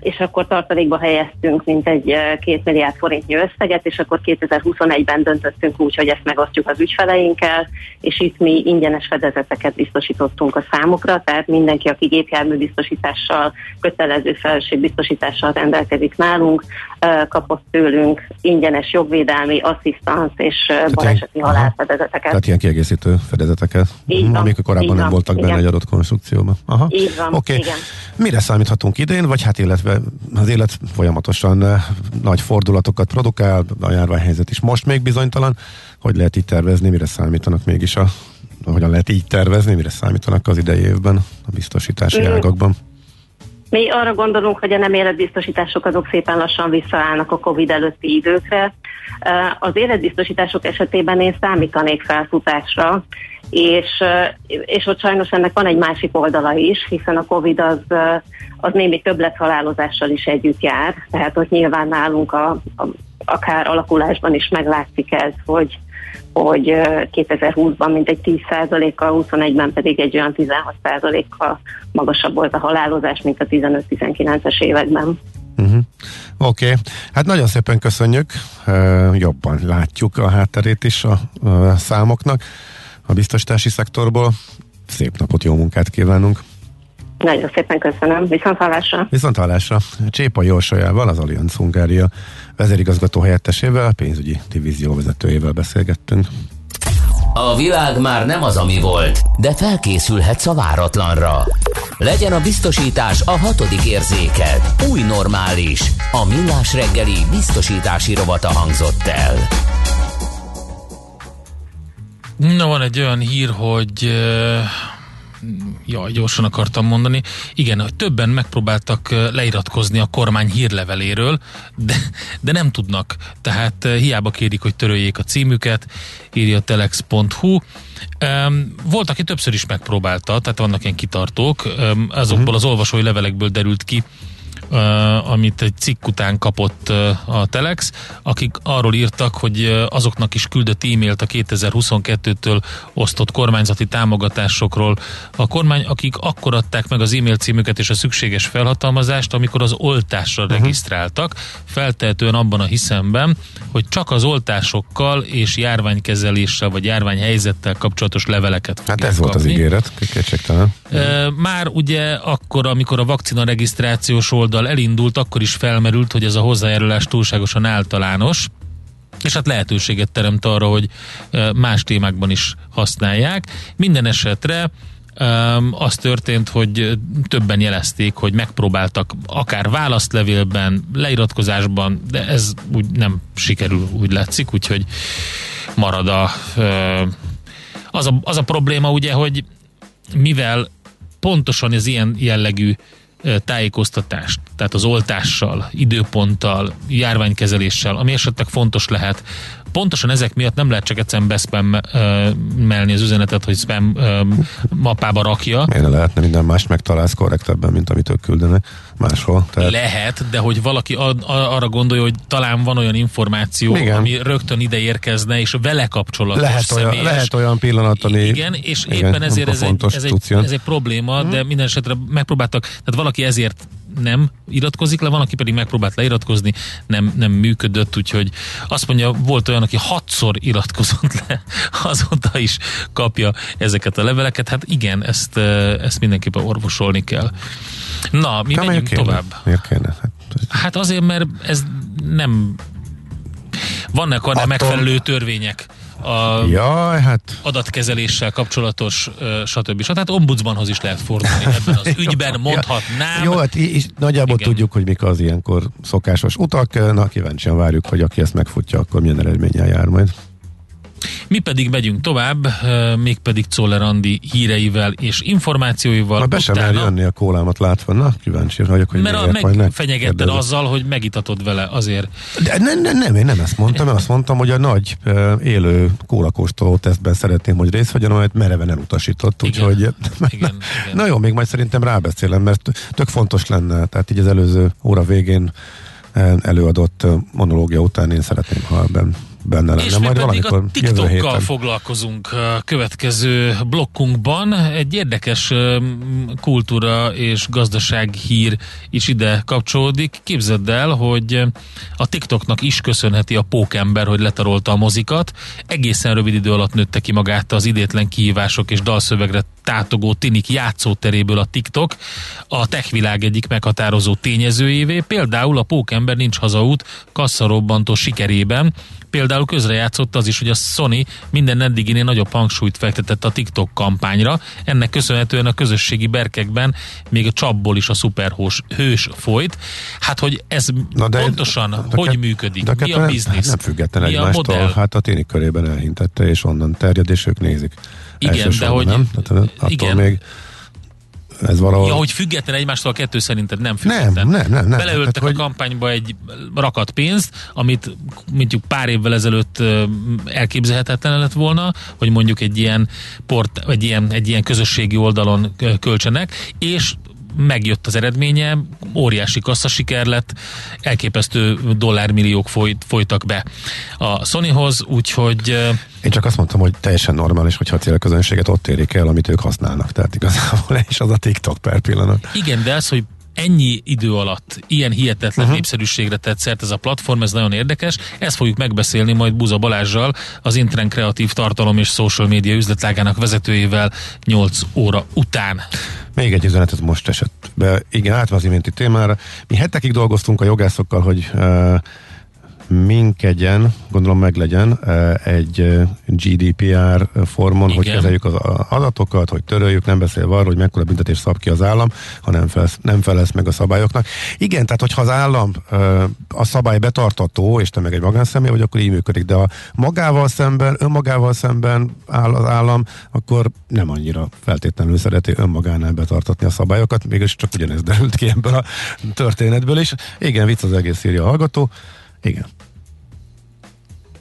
és akkor tartalékba helyeztünk mint egy két milliárd forintnyi összeget, és akkor 2021-ben döntöttünk úgy, hogy ezt megosztjuk az ügyfeleinkkel, és itt mi ingyenes fedezeteket biztosítottunk a számukra, tehát mindenki, aki gépjármű biztosítással, kötelező felelősségbiztosítással rendelkezik nálunk, kapott tőlünk ingyenes jogvédelmi, asszisztans és baleseti halálfedezeteket. Tehát ilyen kiegészítő fedezeteket, amik korábban nem voltak benne egy adott konstrukcióban. Aha. Így van, okay. igen. Mire számíthatunk idén, vagy hát illetve az élet folyamatosan uh, nagy fordulatokat produkál, a járványhelyzet is most még bizonytalan. Hogy lehet így tervezni, mire számítanak mégis a hogyan lehet így tervezni, mire számítanak az idei évben a biztosítási mm. ágakban? Mi arra gondolunk, hogy a nem életbiztosítások azok szépen lassan visszaállnak a COVID előtti időkre. Az életbiztosítások esetében én számítanék felfutásra, és, és ott sajnos ennek van egy másik oldala is, hiszen a COVID az, az némi többlethalálozással is együtt jár, tehát ott nyilván nálunk a, a, akár alakulásban is meglátszik ez, hogy, hogy 2020-ban mintegy 10%-kal, 21-ben pedig egy olyan 16%-kal magasabb volt a halálozás, mint a 15-19-es években. Uh-huh. Oké, okay. hát nagyon szépen köszönjük, jobban látjuk a hátterét is a, a számoknak a biztosítási szektorból. Szép napot, jó munkát kívánunk! Nagyon szépen köszönöm. Viszont hallásra. Viszont hallásra. Csépa Jósajával, az Allianz Hungária vezérigazgató helyettesével, pénzügyi divízió vezetőjével beszélgettünk. A világ már nem az, ami volt, de felkészülhetsz a váratlanra. Legyen a biztosítás a hatodik érzéked. Új normális. A millás reggeli biztosítási rovata hangzott el. Na, van egy olyan hír, hogy jaj, gyorsan akartam mondani. Igen, hogy többen megpróbáltak leiratkozni a kormány hírleveléről, de, de nem tudnak. Tehát hiába kérik, hogy töröljék a címüket, írja telex.hu. Volt, aki többször is megpróbálta, tehát vannak ilyen kitartók, azokból uh-huh. az olvasói levelekből derült ki, amit egy cikk után kapott a Telex, akik arról írtak, hogy azoknak is küldött e-mailt a 2022-től osztott kormányzati támogatásokról a kormány, akik akkor adták meg az e-mail címüket és a szükséges felhatalmazást, amikor az oltásra uh-huh. regisztráltak, feltehetően abban a hiszemben, hogy csak az oltásokkal és járványkezeléssel vagy járványhelyzettel kapcsolatos leveleket Hát ez kapni. volt az ígéret, kétségtelen. Már ugye akkor, amikor a vakcina regisztrációs oldal oldal elindult, akkor is felmerült, hogy ez a hozzájárulás túlságosan általános, és hát lehetőséget teremt arra, hogy más témákban is használják. Minden esetre az történt, hogy többen jelezték, hogy megpróbáltak akár választlevélben, leiratkozásban, de ez úgy nem sikerül, úgy látszik, úgyhogy marad a, az a, az a probléma ugye, hogy mivel pontosan az ilyen jellegű tájékoztatást, tehát az oltással, időponttal, járványkezeléssel, ami esetleg fontos lehet, pontosan ezek miatt nem lehet csak egyszerűen beszpammelni az üzenetet, hogy spam mappába rakja. Miért ne lehetne minden más megtalálsz korrektebben, mint amit ők küldenek máshol. Tehát Lehet, de hogy valaki a, a, arra gondolja, hogy talán van olyan információ, Igen. ami rögtön ide érkezne, és vele kapcsolatos lehet, olyan, személyes. lehet olyan pillanat, ami... Igen, és éppen ezért ez egy, ez, egy, ez egy probléma, de minden esetre megpróbáltak, tehát valaki ezért nem iratkozik le, van, aki pedig megpróbált leiratkozni, nem, nem működött, úgyhogy azt mondja, volt olyan, aki hatszor iratkozott le, *laughs* azóta is kapja ezeket a leveleket. Hát igen, ezt, eh, ezt mindenképpen orvosolni kell. Na, mi Hát megyünk kéne? tovább. Miért kéne? Hát, Hát azért, mert ez nem vannak arra megfelelő törvények a Jaj, hát adatkezeléssel kapcsolatos, stb. Tehát ombudsmanhoz is lehet fordulni ebben az *laughs* ügyben, mondhatnám. Jó, hát í- nagyjából Igen. tudjuk, hogy mik az ilyenkor szokásos utak. Na, kíváncsian várjuk, hogy aki ezt megfutja, akkor milyen eredménnyel jár majd. Mi pedig megyünk tovább, mégpedig Czoller Andi híreivel és információival. Na, be sem mer jönni a kólámat látva. Na, kíváncsi vagyok, hogy mert a, miért, majd megfenyegetted megkérdezem. azzal, hogy megitatod vele azért. De nem, nem, nem, én nem ezt mondtam, én azt mondtam, hogy a nagy élő kólakóstoló tesztben szeretném, hogy részt vegyen, amelyet mereven elutasított, Igen. úgyhogy Igen, *laughs* igen. na jó, még majd szerintem rábeszélem, mert tök fontos lenne, tehát így az előző óra végén előadott monológia után én szeretném, ha ebben benne lenne. És majd pedig a TikTokkal foglalkozunk a következő blokkunkban. Egy érdekes kultúra és gazdaság hír is ide kapcsolódik. Képzeld el, hogy a TikToknak is köszönheti a pókember, hogy letarolta a mozikat. Egészen rövid idő alatt nőtte ki magát az idétlen kihívások és dalszövegre tátogó tinik játszóteréből a TikTok a techvilág egyik meghatározó tényezőjévé. Például a pókember nincs hazaút kasszarobbantó sikerében. Például közrejátszott az is, hogy a Sony minden eddiginél nagyobb hangsúlyt fektetett a TikTok kampányra. Ennek köszönhetően a közösségi berkekben még a csapból is a szuperhős hős folyt. Hát, hogy ez Na de- pontosan de hogy kett- működik, de mi kettő a biznisz, Nem független mi a modell. hát a ténik körében elhintette, és onnan terjed, és ők nézik. Igen, de hogy- Nem? Tehát attól igen. még ez valahol... Ja, hogy független egymástól a kettő szerinted nem független. Nem, nem, nem, nem. Beleöltek hogy- a kampányba egy rakat pénzt, amit mondjuk pár évvel ezelőtt elképzelhetetlen lett volna, hogy mondjuk egy ilyen, port, egy ilyen, egy ilyen közösségi oldalon költsenek, és megjött az eredménye, óriási kasszasiker lett, elképesztő dollármilliók folyt, folytak be a Sonyhoz, úgyhogy Én csak azt mondtam, hogy teljesen normális, hogyha a célközönséget ott érik el, amit ők használnak. Tehát igazából *laughs* és az a TikTok per pillanat. Igen, de az, hogy ennyi idő alatt ilyen hihetetlen uh-huh. népszerűségre tett szert ez a platform, ez nagyon érdekes. Ezt fogjuk megbeszélni majd Buza Balázsjal, az Intren Kreatív Tartalom és Social Media üzletlágának vezetőjével 8 óra után. Még egy üzenet, ez most esett be. Igen, átve az iménti témára. Mi hetekig dolgoztunk a jogászokkal, hogy uh, minkegyen, gondolom meglegyen uh, egy uh, GDPR formon, Igen. hogy kezeljük az adatokat, hogy töröljük, nem beszélve arról, hogy mekkora büntetés szab ki az állam, ha nem felesz, nem felesz meg a szabályoknak. Igen, tehát hogyha az állam uh, a szabály betartató, és te meg egy magánszemély vagy, akkor így működik, de a magával szemben, önmagával szemben áll az állam, akkor nem annyira feltétlenül szereti önmagánál betartatni a szabályokat, mégis csak ugyanez derült ki ebből a történetből is. Igen, vicc az egész írja a hallgató. Igen.